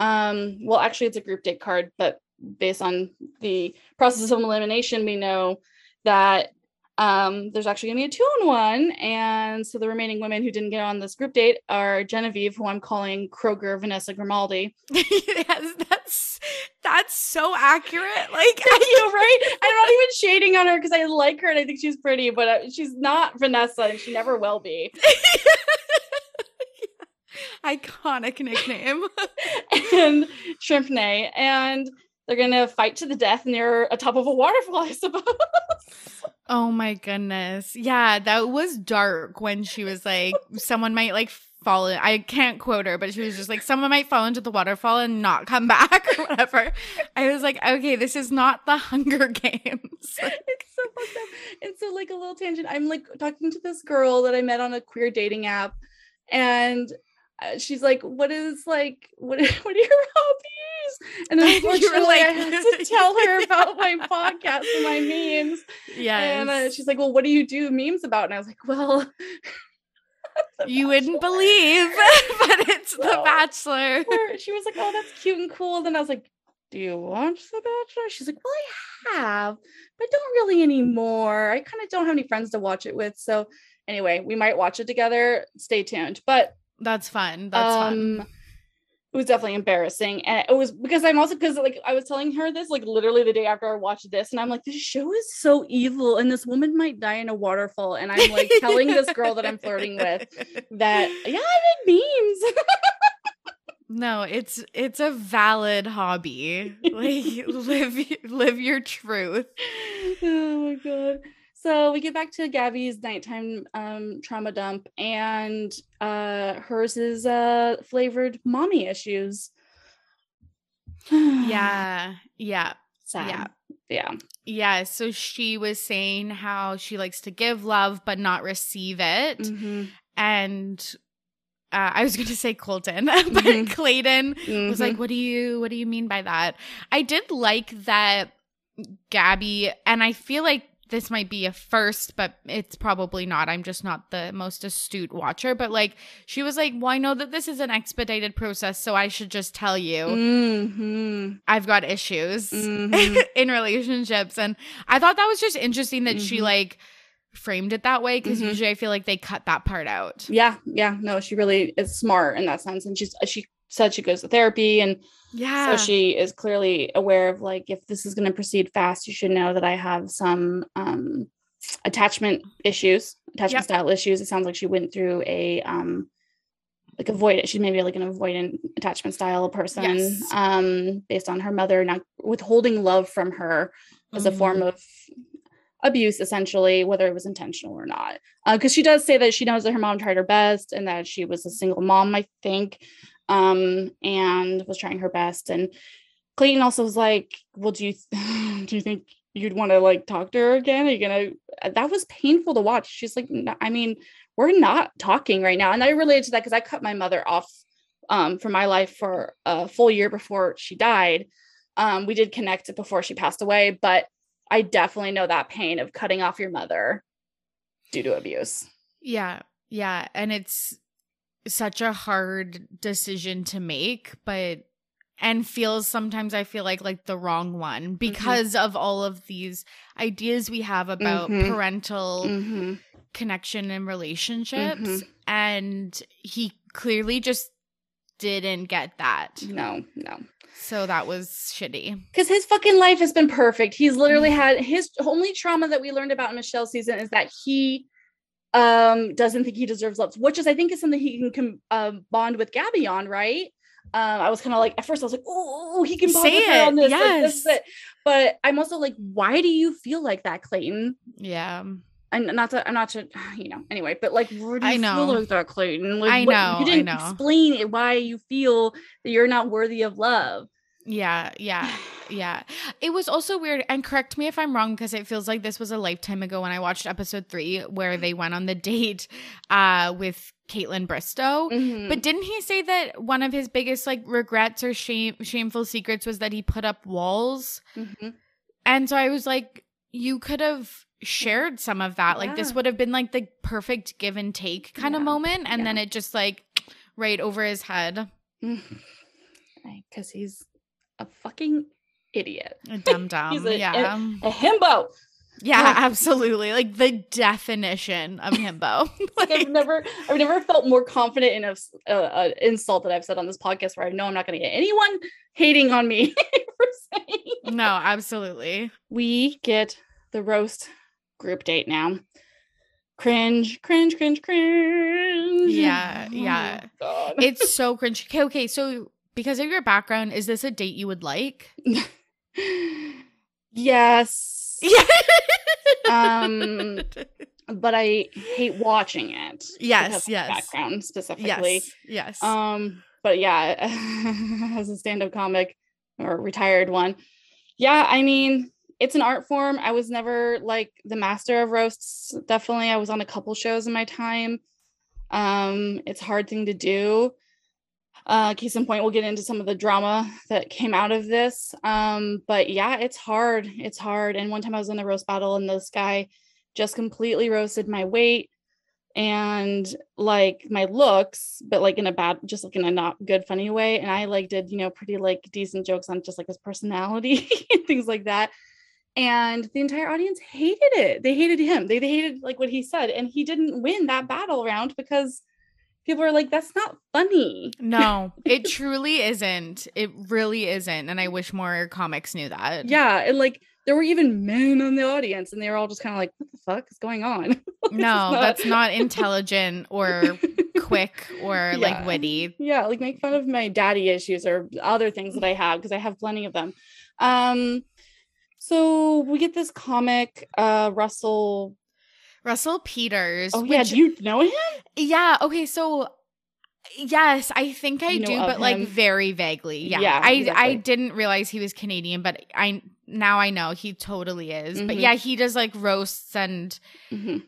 Um, well, actually, it's a group date card, but based on the process of elimination, we know that um, there's actually going to be a two on one. And so the remaining women who didn't get on this group date are Genevieve, who I'm calling Kroger Vanessa Grimaldi. yes, that's that's so accurate. Like, I know, right? I'm not even shading on her because I like her and I think she's pretty, but uh, she's not Vanessa and she never will be. Iconic nickname. and Shrimpney. And they're gonna fight to the death near a top of a waterfall, I suppose. oh my goodness. Yeah, that was dark when she was like, someone might like fall in. I can't quote her, but she was just like, someone might fall into the waterfall and not come back or whatever. I was like, okay, this is not the Hunger Games. it's so fucked up. And so, like, a little tangent. I'm like talking to this girl that I met on a queer dating app, and she's like, "What is like what? What are your hobbies?" And unfortunately, like, I had to tell her about my podcast and my memes. Yeah, and uh, she's like, "Well, what do you do memes about?" And I was like, "Well." you wouldn't believe, but it's well, The Bachelor. She was like, "Oh, that's cute and cool." Then I was like, "Do you watch The Bachelor?" She's like, "Well, I have, but don't really anymore. I kind of don't have any friends to watch it with." So, anyway, we might watch it together. Stay tuned. But that's fun. That's um, fun. It was definitely embarrassing. And it was because I'm also because like I was telling her this like literally the day after I watched this, and I'm like, this show is so evil, and this woman might die in a waterfall. And I'm like telling this girl that I'm flirting with that, yeah, I make memes. No, it's it's a valid hobby. Like live live your truth. Oh my god. So we get back to Gabby's nighttime um, trauma dump, and uh, hers is uh, flavored mommy issues. yeah, yeah, Sad. yeah, yeah, yeah. So she was saying how she likes to give love but not receive it, mm-hmm. and uh, I was going to say Colton, but mm-hmm. Clayton mm-hmm. was like, mm-hmm. "What do you What do you mean by that?" I did like that Gabby, and I feel like this might be a first, but it's probably not. I'm just not the most astute watcher. But like, she was like, Well, I know that this is an expedited process, so I should just tell you mm-hmm. I've got issues mm-hmm. in relationships. And I thought that was just interesting that mm-hmm. she like framed it that way because mm-hmm. usually I feel like they cut that part out. Yeah. Yeah. No, she really is smart in that sense. And she's, she said she goes to therapy and yeah so she is clearly aware of like if this is going to proceed fast you should know that i have some um attachment issues attachment yep. style issues it sounds like she went through a um like avoid she's maybe like an avoidant attachment style person yes. um based on her mother not withholding love from her as mm-hmm. a form mm-hmm. of abuse essentially whether it was intentional or not because uh, she does say that she knows that her mom tried her best and that she was a single mom i think um, and was trying her best. And Clayton also was like, "Well, do you do you think you'd want to like talk to her again? Are you gonna?" That was painful to watch. She's like, "I mean, we're not talking right now," and I related to that because I cut my mother off um, from my life for a full year before she died. Um, we did connect it before she passed away, but I definitely know that pain of cutting off your mother due to abuse. Yeah. Yeah. And it's such a hard decision to make, but and feels sometimes I feel like like the wrong one mm-hmm. because mm-hmm. of all of these ideas we have about mm-hmm. parental mm-hmm. connection and relationships. Mm-hmm. And he clearly just didn't get that. No, no. So that was shitty. Because his fucking life has been perfect. He's literally mm. had his only trauma that we learned about in Michelle's season is that he um doesn't think he deserves love, which is I think is something he can com- um, bond with Gabby on, right? Um, I was kind of like at first I was like, oh, he can bond Say with her on this, yes. Like, this, but I'm also like, why do you feel like that, Clayton? Yeah and not to I'm not to you know anyway, but like where do you I know. feel like that, Clayton? Like, I know. What, you didn't explain why you feel that you're not worthy of love. Yeah, yeah, yeah. It was also weird, and correct me if I'm wrong, because it feels like this was a lifetime ago when I watched episode three, where they went on the date uh, with Kaitlyn Bristowe. Mm-hmm. But didn't he say that one of his biggest like regrets or shame shameful secrets was that he put up walls? Mm-hmm. And so I was like, you could have shared some of that. Like this would have been like the perfect give and take kind yeah. of moment, and yeah. then it just like right over his head. Because he's a fucking idiot. A dumb dumb. yeah. A, a himbo. Yeah, absolutely. Like the definition of himbo. like, I've never, I've never felt more confident in a, uh, insult that I've said on this podcast, where I know I'm not going to get anyone hating on me for saying. No, absolutely. We get the roast group date now. Cringe, cringe, cringe, cringe. Yeah, oh yeah. it's so cringe. Okay, okay. So because of your background, is this a date you would like? yes. Yeah. um but I hate watching it. Yes, yes. Background specifically. Yes. Yes. Um, but yeah, as a stand-up comic or retired one, yeah, I mean, it's an art form. I was never like the master of roasts. Definitely, I was on a couple shows in my time. Um, it's a hard thing to do. Uh, case in point, we'll get into some of the drama that came out of this. Um, but yeah, it's hard. It's hard. And one time I was in a roast battle, and this guy just completely roasted my weight and like my looks, but like in a bad, just like in a not good, funny way. And I like did, you know, pretty like decent jokes on just like his personality and things like that and the entire audience hated it they hated him they, they hated like what he said and he didn't win that battle round because people are like that's not funny. No it truly isn't. It really isn't and i wish more comics knew that. Yeah and like there were even men in the audience and they were all just kind of like what the fuck is going on? Like, no not... that's not intelligent or quick or yeah. like witty. Yeah like make fun of my daddy issues or other things that i have because i have plenty of them. Um so we get this comic, uh, Russell. Russell Peters. Oh, which, yeah. Do you know him? Yeah. Okay. So Yes, I think I do, but him. like very vaguely. Yeah, yeah I exactly. I didn't realize he was Canadian, but I now I know he totally is. Mm-hmm. But yeah, he does like roasts and mm-hmm.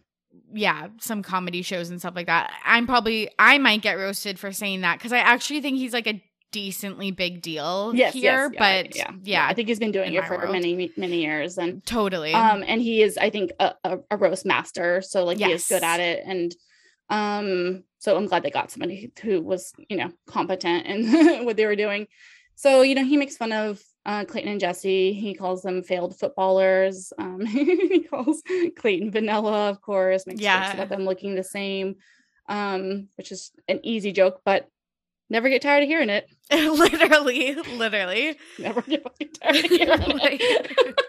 yeah, some comedy shows and stuff like that. I'm probably I might get roasted for saying that because I actually think he's like a decently big deal yes, here, yes, but yeah, yeah, I think he's been doing it for world. many many years, and totally. Um, and he is, I think, a, a, a roast master, so like yes. he is good at it, and um, so I'm glad they got somebody who was you know competent in what they were doing. So you know, he makes fun of uh, Clayton and Jesse. He calls them failed footballers. Um, he calls Clayton vanilla, of course. Makes yeah. jokes about them looking the same, um, which is an easy joke, but Never get tired of hearing it. literally, literally. Never get tired of hearing it.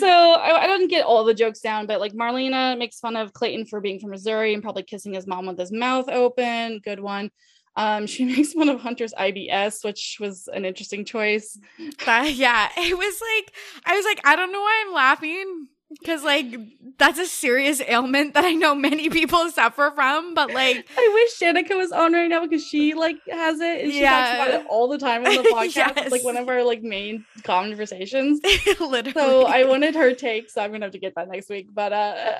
so I, I don't get all the jokes down, but like Marlena makes fun of Clayton for being from Missouri and probably kissing his mom with his mouth open. Good one. Um, she makes fun of Hunter's IBS, which was an interesting choice. But yeah, it was like I was like, I don't know why I'm laughing because like that's a serious ailment that I know many people suffer from. But like, I wish Danica was on right now because she like has it and she yeah. talks about it all the time on the podcast. yes. like one of our like main conversations. Literally. So I wanted her take, so I'm gonna have to get that next week. But uh,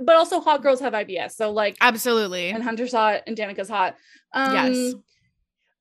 but also hot girls have IBS, so like absolutely. And Hunter's hot and Danica's hot. Um, yes.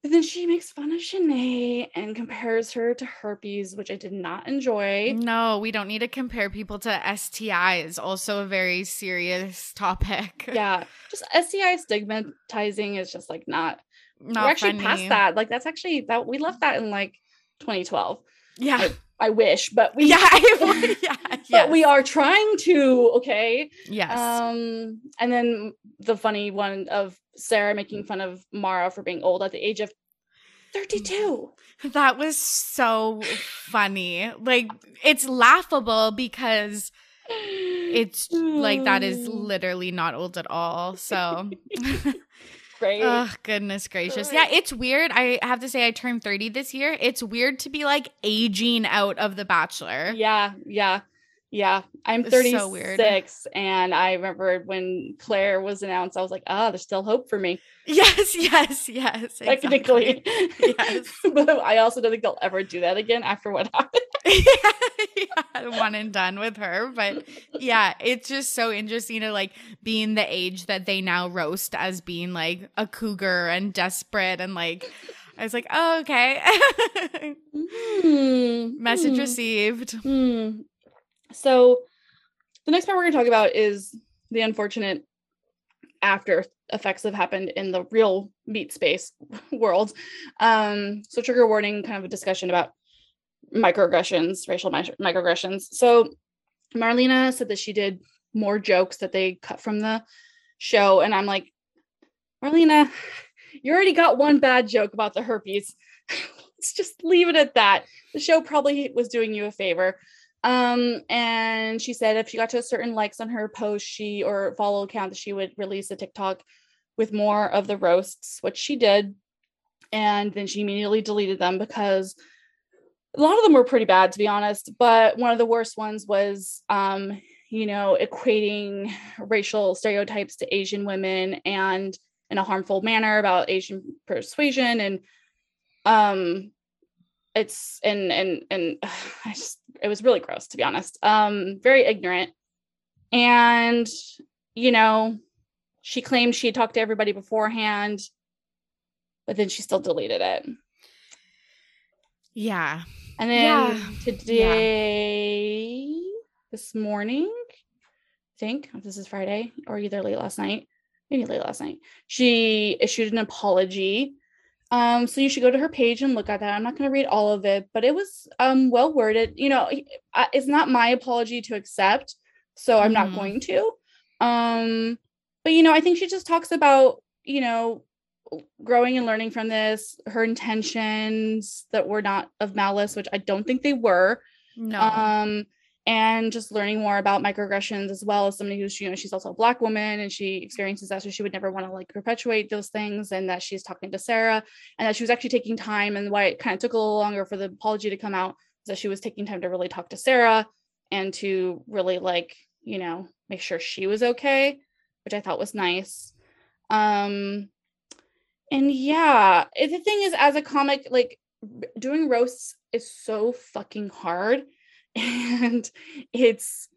But then she makes fun of Shanae and compares her to herpes, which I did not enjoy. No, we don't need to compare people to STIs. Also, a very serious topic. Yeah, just STI stigmatizing is just like not. not we're actually funny. past that. Like that's actually that we left that in like 2012. Yeah. I wish, but we yeah, I, yeah but yes. we are trying to. Okay. Yes. Um, and then the funny one of Sarah making mm. fun of Mara for being old at the age of 32. Mm. That was so funny. Like it's laughable because it's like that is literally not old at all. So Great. Oh goodness gracious. Yeah, it's weird. I have to say I turned 30 this year. It's weird to be like aging out of the bachelor. Yeah, yeah. Yeah, I'm 36 so and I remember when Clare was announced, I was like, ah, there's still hope for me. Yes, yes, yes. Technically. Yes. but I also don't think they'll ever do that again after what happened. yeah, yeah, one and done with her. But yeah, it's just so interesting to like being the age that they now roast as being like a cougar and desperate and like I was like, oh, okay. mm. Message mm. received. Mm. So the next part we're going to talk about is the unfortunate after effects have happened in the real meat space world. Um, so trigger warning, kind of a discussion about microaggressions, racial mi- microaggressions. So Marlena said that she did more jokes that they cut from the show, and I'm like, Marlena, you already got one bad joke about the herpes. Let's just leave it at that. The show probably was doing you a favor. Um, and she said if she got to a certain likes on her post, she or follow account that she would release a TikTok with more of the roasts, which she did. And then she immediately deleted them because a lot of them were pretty bad, to be honest. But one of the worst ones was, um, you know, equating racial stereotypes to Asian women and in a harmful manner about Asian persuasion and um it's and and and I just it was really gross to be honest. Um very ignorant. And you know, she claimed she had talked to everybody beforehand, but then she still deleted it. Yeah. And then yeah. today yeah. this morning, I think this is Friday or either late last night, maybe late last night, she issued an apology um, so you should go to her page and look at that. I'm not going to read all of it, but it was um well worded. You know, it's not my apology to accept, so I'm mm-hmm. not going to. Um, but you know, I think she just talks about you know growing and learning from this, her intentions that were not of malice, which I don't think they were. No. Um, and just learning more about microaggressions as well as somebody who's you know she's also a black woman and she experiences that so she would never want to like perpetuate those things and that she's talking to sarah and that she was actually taking time and why it kind of took a little longer for the apology to come out is that she was taking time to really talk to sarah and to really like you know make sure she was okay which i thought was nice. Um and yeah the thing is as a comic like doing roasts is so fucking hard and it's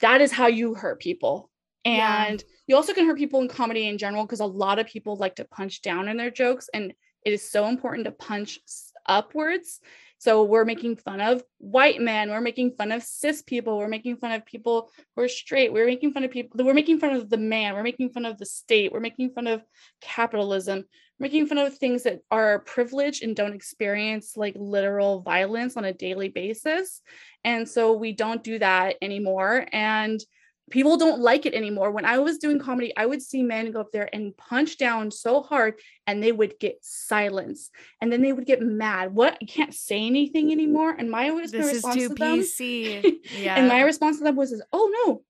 that is how you hurt people. And yeah. you also can hurt people in comedy in general because a lot of people like to punch down in their jokes and it is so important to punch upwards. So we're making fun of white men we're making fun of cis people we're making fun of people who are straight we're making fun of people we're making fun of the man we're making fun of the state we're making fun of capitalism making fun of things that are privileged and don't experience like literal violence on a daily basis. And so we don't do that anymore. And people don't like it anymore. When I was doing comedy, I would see men go up there and punch down so hard and they would get silence. And then they would get mad. What? I can't say anything anymore. And my, this response is too to PC. them, yeah. and my response to them was, "Oh no,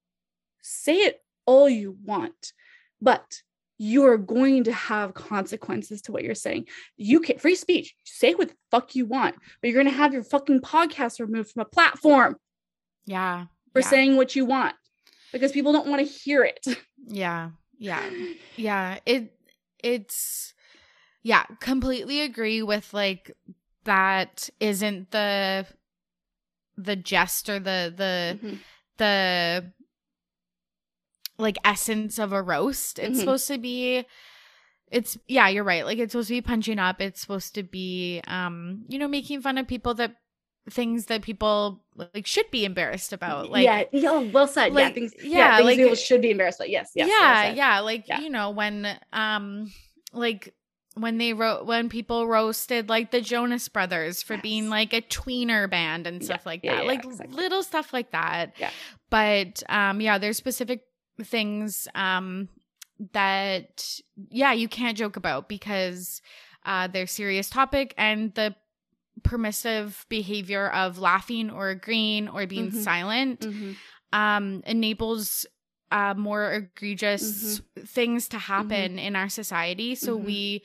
say it all you want, but you're going to have consequences to what you're saying. You can free speech, say what the fuck you want, but you're gonna have your fucking podcast removed from a platform. Yeah. For yeah. saying what you want. Because people don't want to hear it. Yeah. Yeah. Yeah. It it's yeah, completely agree with like that isn't the the jest or the the mm-hmm. the like essence of a roast. It's mm-hmm. supposed to be it's yeah, you're right. Like it's supposed to be punching up. It's supposed to be um, you know, making fun of people that things that people like should be embarrassed about. Like yeah, yeah well said. Like, yeah, things yeah, yeah things like, people should be embarrassed about. Yes, yes. Yeah, well yeah. Like yeah. you know when um like when they wrote when people roasted like the Jonas Brothers for yes. being like a tweener band and stuff yeah, like that. Yeah, like exactly. little stuff like that. Yeah. But um yeah, there's specific things um that yeah, you can't joke about because uh they're serious topic and the permissive behavior of laughing or agreeing or being mm-hmm. silent mm-hmm. um enables uh, more egregious mm-hmm. things to happen mm-hmm. in our society. So mm-hmm. we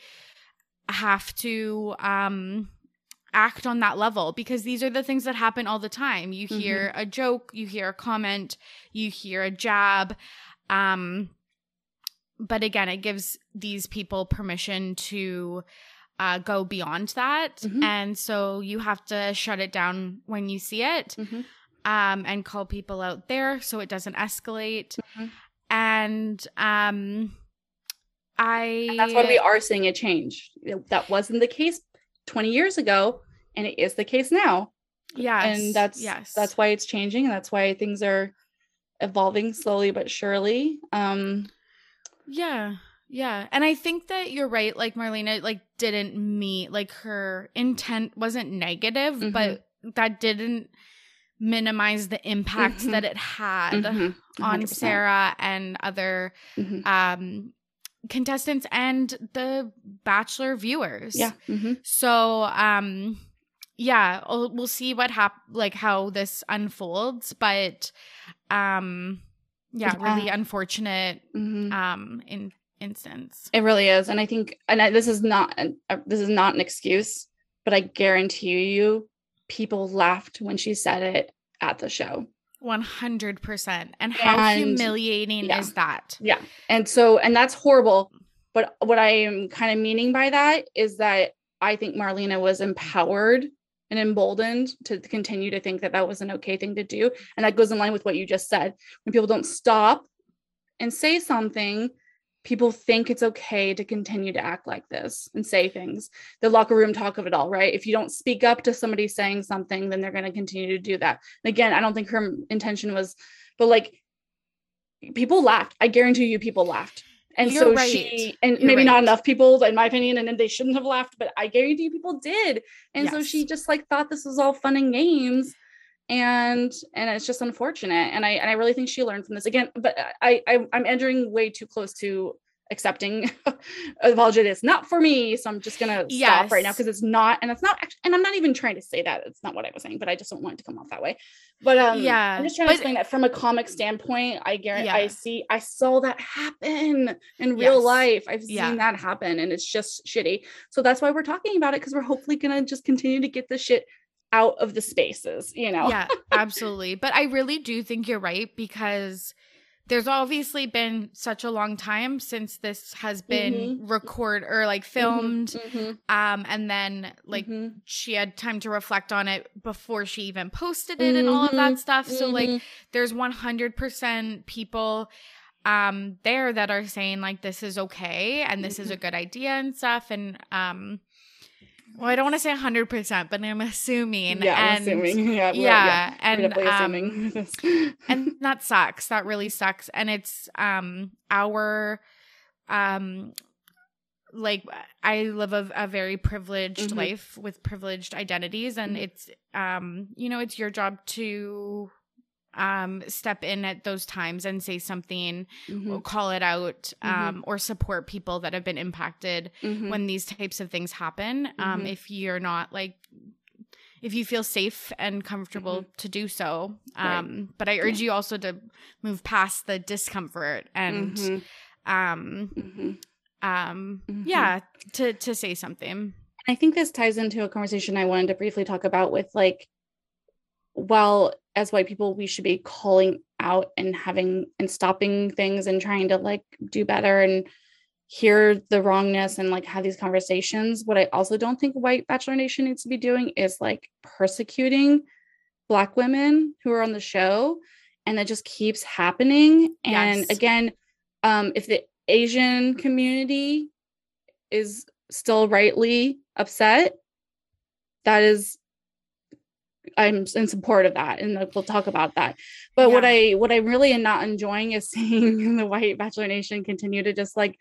have to um, act on that level because these are the things that happen all the time. You mm-hmm. hear a joke, you hear a comment, you hear a jab. Um, but again, it gives these people permission to uh, go beyond that. Mm-hmm. And so you have to shut it down when you see it. Mm-hmm um, and call people out there so it doesn't escalate. Mm-hmm. And um, I. And that's why we are seeing a change. That wasn't the case 20 years ago, and it is the case now. Yeah. And that's yes. that's why it's changing, and that's why things are evolving slowly but surely. Um, yeah. Yeah. And I think that you're right. Like Marlena, like didn't meet like her intent wasn't negative, mm-hmm. but that didn't minimize the impact mm-hmm. that it had mm-hmm. on Sarah and other mm-hmm. um, contestants and the Bachelor viewers. Yeah. Mm-hmm. So, um, yeah, we'll, we'll see what hap- like how this unfolds, but um, yeah, yeah. really unfortunate mm-hmm. um in instance. It really is, and I think, and I, this is not an, uh, this is not an excuse, but I guarantee you people laughed when she said it at the show. 100%. And how and, humiliating yeah. is that? Yeah. And so, and that's horrible. But what I am kind of meaning by that is that I think Marlena was empowered and emboldened to continue to think that that was an okay thing to do. And that goes in line with what you just said. When people don't stop and say something, people think it's okay to continue to act like this and say things. The locker room talk of it all, right? If you don't speak up to somebody saying something, then they're going to continue to do that. And again, I don't think her intention was, but like people laughed. I guarantee you, people laughed. And You're so right. she, and You're maybe right. not enough people, in my opinion, and then they shouldn't have laughed, but I guarantee you people did. And yes. so she just like thought this was all fun and games and and it's just unfortunate and i and i really think she learned from this again but i, I i'm entering way too close to accepting apology it's not for me so i'm just gonna yes. stop right now because it's not and it's not actually, and i'm not even trying to say that it's not what i was saying but i just don't want it to come off that way but um yeah i'm just trying but, to explain that from a comic standpoint i guarantee yeah. i see i saw that happen in real yes. life i've yeah. seen that happen and it's just shitty so that's why we're talking about it because we're hopefully gonna just continue to get this shit out of the spaces, you know? Yeah, absolutely. But I really do think you're right because there's obviously been such a long time since this has been mm-hmm. record or like mm-hmm. filmed mm-hmm. um and then like mm-hmm. she had time to reflect on it before she even posted it and all of that mm-hmm. stuff so like mm-hmm. there's 100% people um there that are saying like this is okay and this is a good idea and stuff and um well, I don't want to say 100%, but I'm assuming. Yeah, and, I'm assuming. Yeah, yeah, yeah. and um, and that sucks. That really sucks. And it's um our um like I live a, a very privileged mm-hmm. life with privileged identities, and mm-hmm. it's um you know it's your job to um, step in at those times and say something, mm-hmm. call it out, mm-hmm. um, mm-hmm. or support people that have been impacted mm-hmm. when these types of things happen. Um, mm-hmm. if you're not like, if you feel safe and comfortable mm-hmm. to do so. Um, right. But I urge yeah. you also to move past the discomfort and, um, um, yeah, to to say something. I think this ties into a conversation I wanted to briefly talk about with like, while as white people we should be calling out and having and stopping things and trying to like do better and hear the wrongness and like have these conversations what i also don't think white bachelor nation needs to be doing is like persecuting black women who are on the show and that just keeps happening and yes. again um if the asian community is still rightly upset that is I'm in support of that, and we'll talk about that. But yeah. what I what I really am not enjoying is seeing the white Bachelor Nation continue to just like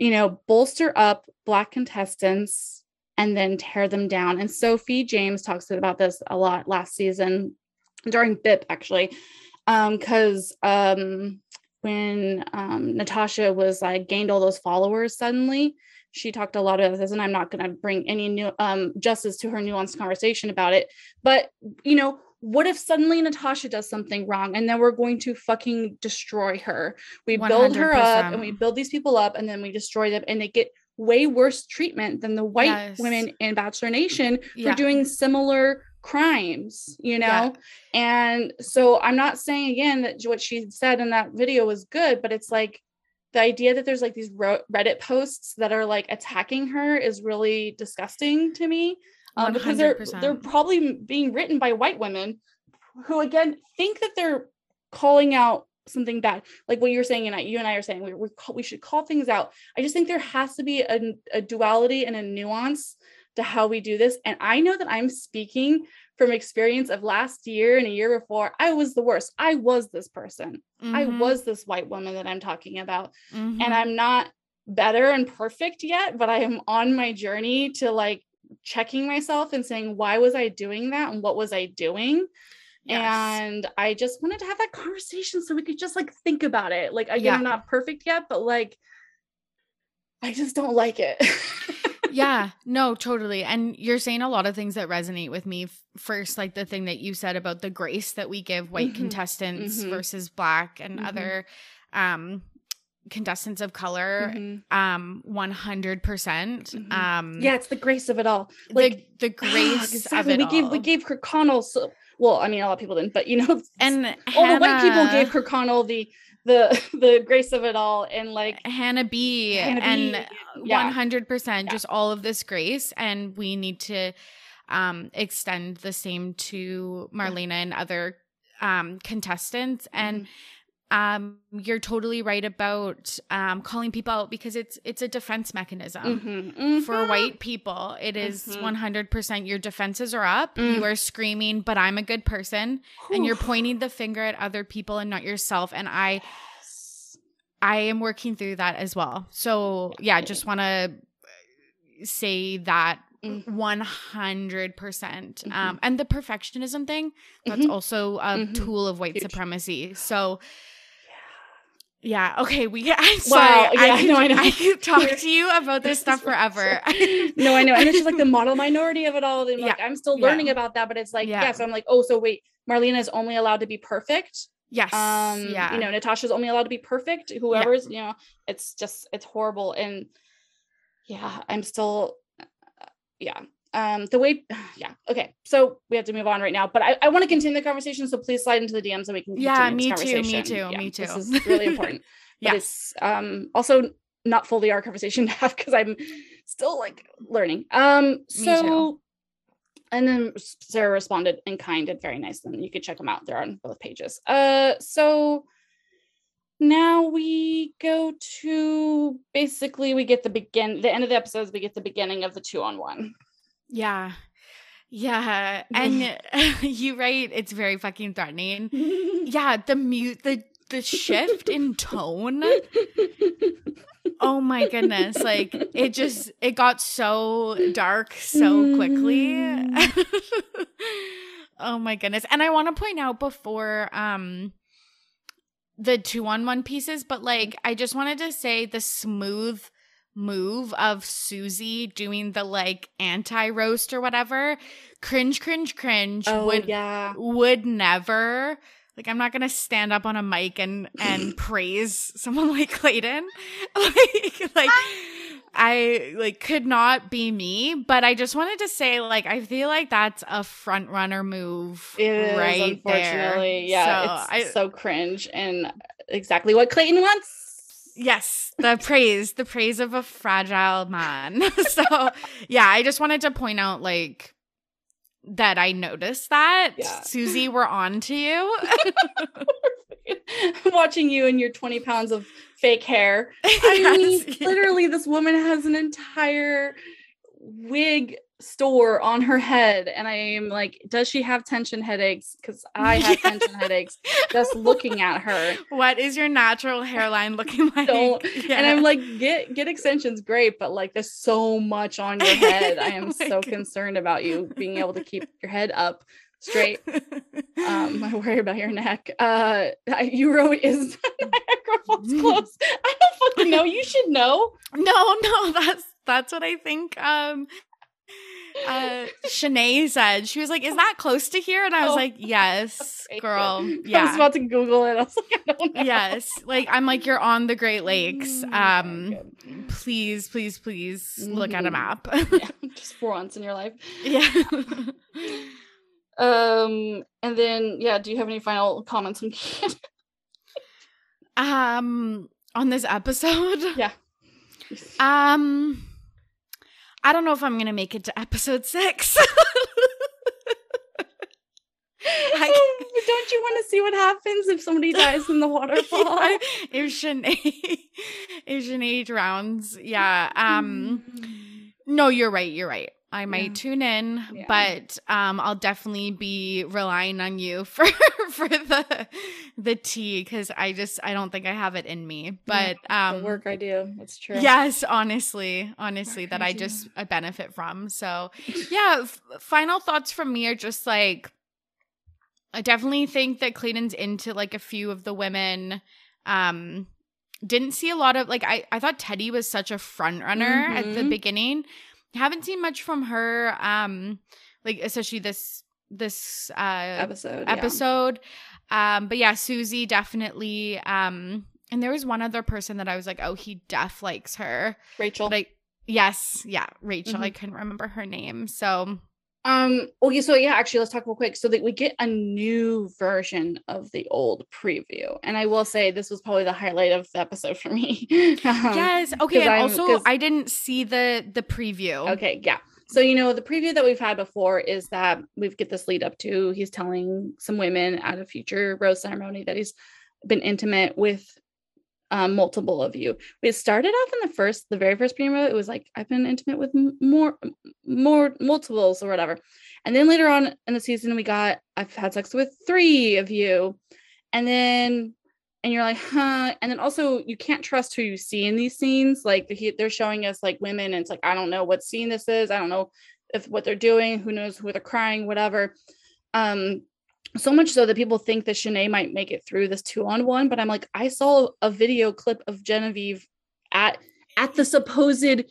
you know, bolster up black contestants and then tear them down. And Sophie James talks about this a lot last season during BIP actually. Um, because um when um Natasha was like gained all those followers suddenly, she talked a lot of this, and I'm not gonna bring any new um justice to her nuanced conversation about it. But you know, what if suddenly Natasha does something wrong and then we're going to fucking destroy her? We 100%. build her up and we build these people up and then we destroy them and they get way worse treatment than the white yes. women in Bachelor Nation yeah. for doing similar crimes, you know? Yeah. And so I'm not saying again that what she said in that video was good, but it's like the idea that there's like these Reddit posts that are like attacking her is really disgusting to me um, because they're they're probably being written by white women who again think that they're calling out something bad. Like what you're saying and I, you and i are saying we, we, call, we should call things out. I just think there has to be a, a duality and a nuance to how we do this and i know that i'm speaking from experience of last year and a year before i was the worst i was this person mm-hmm. i was this white woman that i'm talking about mm-hmm. and i'm not better and perfect yet but i am on my journey to like checking myself and saying, why was I doing that? And what was I doing? Yes. And I just wanted to have that conversation so we could just like think about it. Like, again, yeah. I'm not perfect yet, but like, I just don't like it. yeah, no, totally. And you're saying a lot of things that resonate with me. First, like the thing that you said about the grace that we give white mm-hmm. contestants mm-hmm. versus black and mm-hmm. other um contestants of color mm-hmm. um 100% mm-hmm. um yeah it's the grace of it all like the, the grace exactly. we all. gave we gave Kirkconnell so well i mean a lot of people didn't but you know and all Hannah, the white people gave Kirkconnell the the the grace of it all and like Hannah B. Hannah and B, 100% yeah. just all of this grace and we need to um extend the same to Marlena and other um contestants. And mm-hmm um, you're totally right about um, calling people out because it's it's a defense mechanism mm-hmm, mm-hmm. for white people. It is mm-hmm. 100% your defenses are up. Mm. You are screaming, "But I'm a good person," and you're pointing the finger at other people and not yourself. And I, I am working through that as well. So yeah, just want to say that 100% mm. percent um, mm-hmm. and the perfectionism thing that's mm-hmm. also a mm-hmm. tool of white Huge. supremacy so yeah. Okay. We. I'm sorry. Wow, yeah, I, could, no, I know. I could talk to you about this stuff forever. no, I know, and it's just like the model minority of it all. And like, yeah. I'm still learning yeah. about that, but it's like, yeah. yeah. So I'm like, oh, so wait, Marlena is only allowed to be perfect. Yes. Um. Yeah. You know, Natasha's only allowed to be perfect. Whoever's, you know, it's just it's horrible, and yeah, I'm still, uh, yeah um the way yeah okay so we have to move on right now but i, I want to continue the conversation so please slide into the dm so we can yeah me too me too yeah, me too. this is really important yeah. but it's um also not fully our conversation to have because i'm still like learning. Um so and then sarah responded in kind and very nice and you could check them out they're on both pages. Uh so now we go to basically we get the begin the end of the episodes we get the beginning of the two on one yeah. Yeah. And you right, it's very fucking threatening. yeah, the mute the the shift in tone. Oh my goodness. Like it just it got so dark so quickly. oh my goodness. And I want to point out before um the two on one pieces, but like I just wanted to say the smooth move of Susie doing the like anti roast or whatever. Cringe, cringe, cringe. Oh, would yeah. would never. Like I'm not gonna stand up on a mic and and praise someone like Clayton. like like I like could not be me, but I just wanted to say like I feel like that's a front runner move it is, right unfortunately. There. Yeah, so it's I, so cringe and exactly what Clayton wants Yes, the praise, the praise of a fragile man. so, yeah, I just wanted to point out like that I noticed that. Yeah. Susie, we're on to you. Watching you and your 20 pounds of fake hair. I yes. mean, literally, this woman has an entire wig store on her head and i am like does she have tension headaches? Because i have yeah. tension headaches just looking at her. What is your natural hairline looking like? yeah. and i'm like get get extensions great but like there's so much on your head. I am oh so God. concerned about you being able to keep your head up straight um i worry about your neck. Uh you wrote is niagara falls close? I don't fucking know. You should know. No no that's that's what i think um uh Shanae said she was like, "Is that close to here?" And I was oh, like, "Yes, girl." Yeah, I was about to Google it. I was like, "I don't know." Yes, like I'm like, "You're on the Great Lakes." Mm, um, please, please, please mm-hmm. look at a mm-hmm. map. yeah, just for once in your life. Yeah. um, and then yeah, do you have any final comments on um on this episode? Yeah. Um I don't know if I'm going to make it to episode six. I, don't you want to see what happens if somebody dies in the waterfall? if Shanae, if Shanae drowns, yeah. Um, mm. no, you're right. You're right. I might yeah. tune in, yeah. but um, I'll definitely be relying on you for for the the tea because I just I don't think I have it in me. But um, work I do, that's true. Yes, honestly, honestly, that I just I benefit from. So yeah, f- final thoughts from me are just like I definitely think that Clayton's into like a few of the women. Um, didn't see a lot of like I I thought Teddi was such a front runner mm-hmm. at the mm-hmm. beginning haven't seen much from her um like especially this this uh episode episode. Yeah. um but yeah susie definitely um and there was one other person that i was like oh he def likes her. Rachel. Like yes yeah rachel. Mm-hmm. i couldn't remember her name. So um okay so yeah actually let's talk real quick. So that we get a new version of the old preview and i will say this was probably the highlight of the episode for me. Um, yes okay and I'm, also i didn't see the the preview. Okay yeah. So you know the preview that we've had before is that we get this lead up to he's telling some women at a future rose ceremony that he's been intimate with um, multiple of you. We started off in the first, the very first premiere. It was like I've been intimate with more, more multiples or whatever. And then later on in the season, we got I've had sex with three of you, and then and you're like, huh? And then also you can't trust who you see in these scenes. Like they're showing us like women, and it's like I don't know what scene this is. I don't know if what they're doing. Who knows who they're crying, whatever. Um, so much so that people think that Shanae might make it through this two on one. But I'm like, I saw a video clip of Genevieve at at the supposed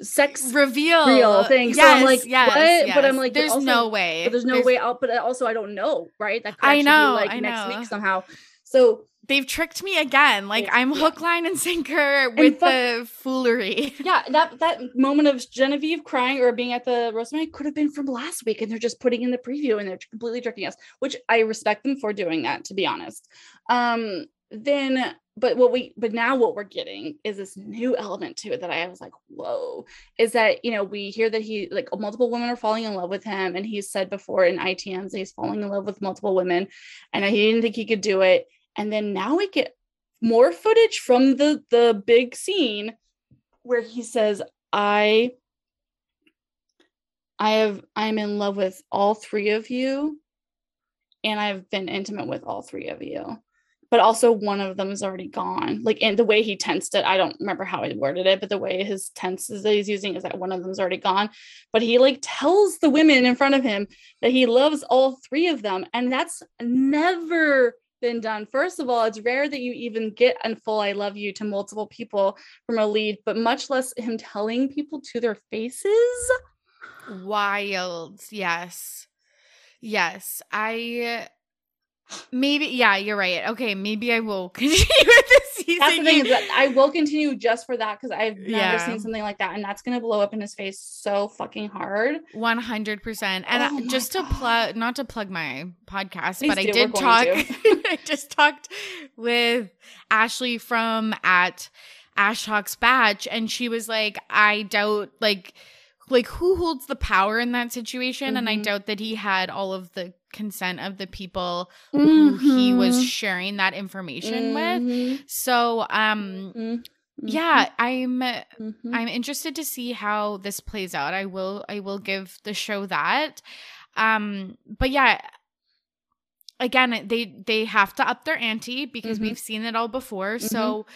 sex reveal real thing. Yes, so I'm like, yes, what? Yes. But I'm like, there's also, no way. there's no there's... way out. But also, I don't know, right? That could I know, be like I next know. week somehow. So they've tricked me again. Like I'm hook, line, and sinker with fu- the foolery. Yeah, that that moment of Genevieve crying or being at the rosemary could have been from last week, and they're just putting in the preview and they're completely tricking us, which I respect them for doing that, to be honest. Um, then but what we but now what we're getting is this new element to it that I was like, whoa, is that you know, we hear that he like multiple women are falling in love with him, and he's said before in ITMs he's falling in love with multiple women, and he didn't think he could do it and then now we get more footage from the the big scene where he says i i have i'm in love with all three of you and i've been intimate with all three of you. But also one of them is already gone. Like in the way he tensed it i don't remember how he worded it but the way his tenses that he's using is that one of them's already gone. But he like tells the women in front of him that he loves all three of them and that's never been done. First of all, it's rare that you even get a full I love you to multiple people from a lead, but much less him telling people to their faces. Wild. Yes. Yes. I maybe yeah, you're right. Okay, maybe I will continue with this season. That's the thing is that I will continue just for that because I've never yeah. seen something like that, and that's gonna blow up in his face so fucking hard. One hundred percent. And uh, oh just to plug, not to plug my podcast, Please but do. I did talk. I just talked with Ashley from at Ash Talks Batch, and she was like, "I doubt like." Like who holds the power in that situation? Mm-hmm. And I mm-hmm. doubt that he had all of the consent of the people mm-hmm. who he was mm-hmm. sharing that information mm-hmm. with. So, um, mm-hmm. yeah i'm i'm interested to see how this plays out i will i will give the show that um but yeah again they they have to up their ante because we've seen it all before so.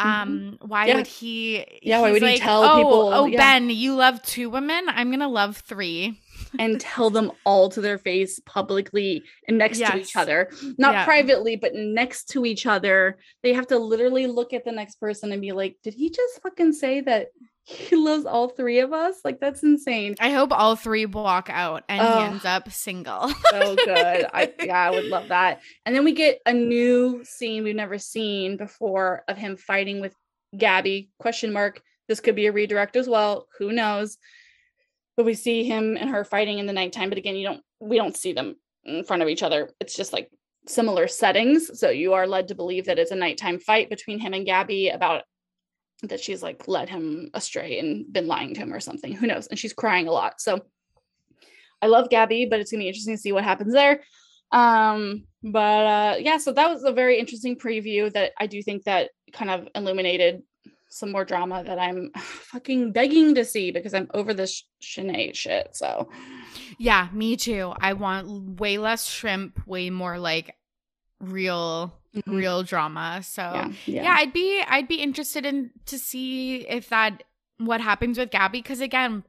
Um why yeah. would he yeah why would like, he tell oh, people oh yeah. ben you love two women i'm gonna love three and tell them all to their face publicly and next yes. to each other. Not yeah. privately, but next to each other. They have to literally look at the next person and be like, did he just fucking say that he loves all three of us? Like that's insane. I hope all three walk out and he ends up single. so good. I yeah, I would love that. And then we get a new scene we've never seen before of him fighting with Gabby. Question mark. This could be a redirect as well. Who knows? but we see him and her fighting in the nighttime but again you don't we don't see them in front of each other it's just like similar settings so you are led to believe that it's a nighttime fight between him and gabby about that she's like led him astray and been lying to him or something who knows and she's crying a lot so i love gabby but it's gonna be interesting to see what happens there um but uh yeah so that was a very interesting preview that i do think that kind of illuminated some more drama that I'm fucking begging to see because I'm over this Shanae shit. So, yeah, me too. I want way less shrimp, way more like real mm-hmm. real drama. So, yeah, yeah. yeah, I'd be I'd be interested in to see if that what happens with Gabby cuz again,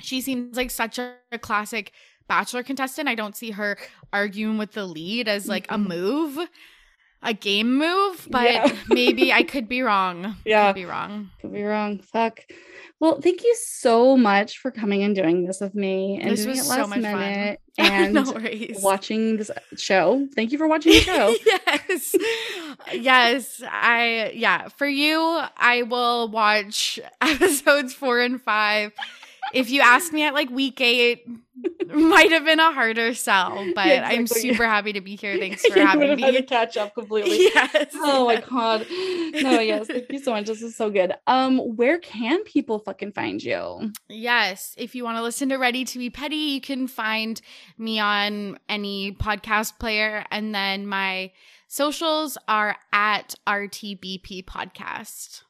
she seems like such a, a classic bachelor contestant. I don't see her arguing with the lead as like mm-hmm. a move a game move, but yeah. maybe I could be wrong. Yeah. Could be wrong. Could be wrong. Fuck. Well, thank you so much for coming and doing this with me and this doing it last so minute fun. and no watching this show. Thank you for watching the show. yes. yes. I yeah, for you, I will watch episodes 4 and 5 if you asked me at like week eight, might have been a harder sell, but yeah, exactly. I'm super happy to be here. Thanks for having me. Had to catch up completely. Yes. Oh my god. No, yes. Thank you so much. This is so good. Um, where can people fucking find you? Yes. If you want to listen to Ready to Be Petty, you can find me on any podcast player. And then my socials are at RTBP Podcast.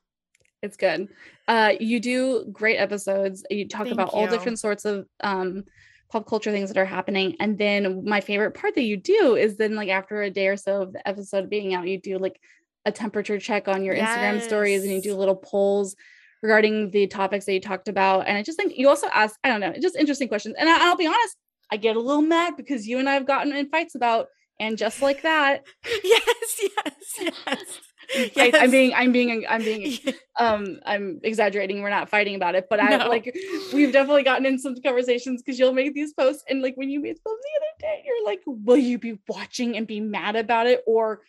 It's good. Uh, you do great episodes. You talk Thank about you. all different sorts of um, pop culture things that are happening. And then my favorite part that you do is then like after a day or so of the episode being out, you do like a temperature check on your yes. Instagram stories and you do little polls regarding the topics that you talked about. And I just think you also ask, I don't know, just interesting questions. And I, will be honest, I get a little mad because you and I have gotten in fights about, and just like that. yes, yes, yes. yes. I'm being, I'm being, I'm being, um, I'm exaggerating. We're not fighting about it, but I no. like, we've definitely gotten in some conversations because you'll make these posts, and like when you made them the other day, you're like, will you be watching and be mad about it, or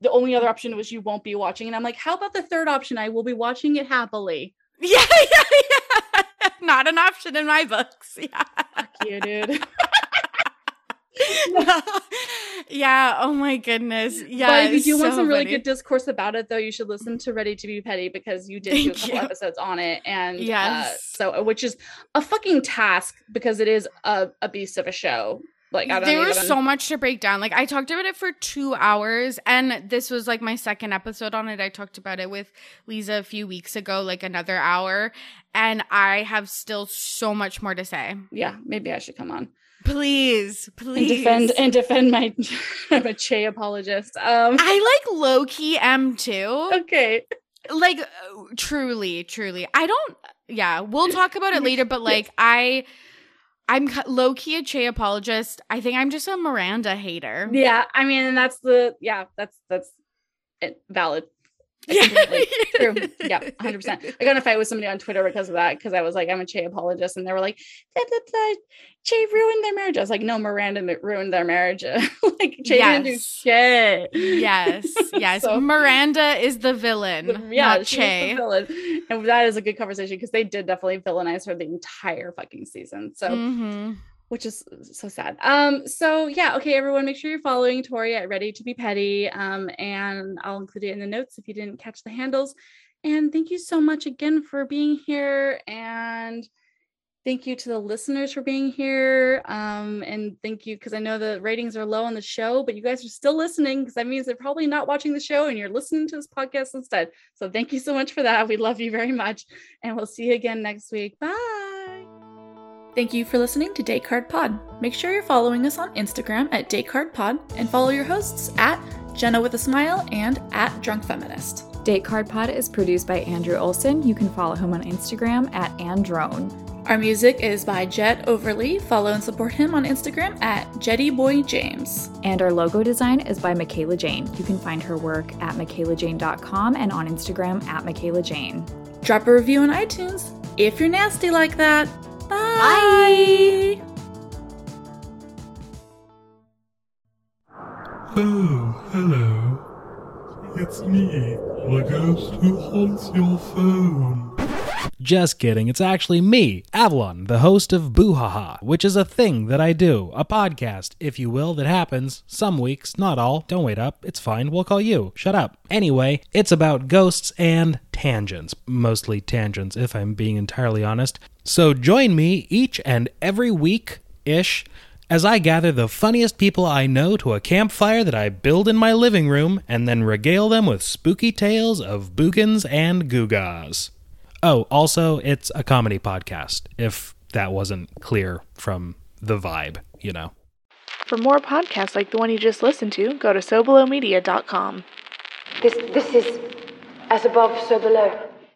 the only other option was you won't be watching, and I'm like, how about the third option? I will be watching it happily. Yeah, yeah, yeah. Not an option in my books. Yeah. Fuck you, dude. yeah. Oh my goodness. Yeah. But if you do so want some really good discourse about it, though, you should listen to Ready to Be Petty because you did Thank do a couple you. episodes on it, and uh, yes, uh, so which is a fucking task because it is a, a beast of a show. Like there was so much to break down. Like I talked about it for two hours, and this was like my second episode on it. I talked about it with Lisa a few weeks ago, like another hour, and I have still so much more to say. Yeah, maybe I should come on. Please, please and defend and defend my I'm a Che apologist. Um I like low key M too. Okay. Like truly, truly. I don't yeah, we'll talk about it later, but like I I'm low key a Che apologist. I think I'm just a Miranda hater. Yeah, I mean, and that's the yeah, that's that's valid. Yeah. True. Yeah, 100%. I got in a fight with somebody on Twitter because of that, because I was like, I'm a Che apologist. And they were like, da, da, da, Che ruined their marriage. I was like, no, Miranda ruined their marriage. like, Che yes. didn't do shit. Yes. Yes. so, Miranda is the villain. Yeah, not Che. villain. And that is a good conversation because they did definitely villainize her the entire fucking season. So, mm-hmm which is so sad. Um, so yeah, okay, everyone, make sure you're following Tori at Ready to Be Petty. Um, and I'll include it in the notes if you didn't catch the handles. And thank you so much again for being here. And Thank you to the listeners for being here. Um, and thank you because I know the ratings are low on the show, but you guys are still listening because that means they're probably not watching the show and you're listening to this podcast instead. So thank you so much for that. We love you very much. And we'll see you again next week. Bye. Thank you for listening to Date Card Pod. Make sure you're following us on Instagram at Date Card Pod and follow your hosts at Jenna with a Smile and at Drunk Feminist. Date Card Pod is produced by Andrew Olson. You can follow him on Instagram at Androne. Our music is by Jet Overly. Follow and support him on Instagram at JettyBoyJames. And our logo design is by Michaela Jane. You can find her work at michaelajane.com and on Instagram at Michaela Jane. Drop a review on iTunes if you're nasty like that. Bye. Bye. Oh, hello. It's me, the ghost who haunts your phone. Just kidding, it's actually me, Avalon, the host of Boo Haha, which is a thing that I do, a podcast, if you will, that happens some weeks, not all. Don't wait up, it's fine, we'll call you. Shut up. Anyway, it's about ghosts and tangents, mostly tangents, if I'm being entirely honest. So join me each and every week ish as I gather the funniest people I know to a campfire that I build in my living room and then regale them with spooky tales of boogans and googas. Oh, also, it's a comedy podcast, if that wasn't clear from the vibe, you know. For more podcasts like the one you just listened to, go to SoBelowMedia.com. This, this is As Above, So Below.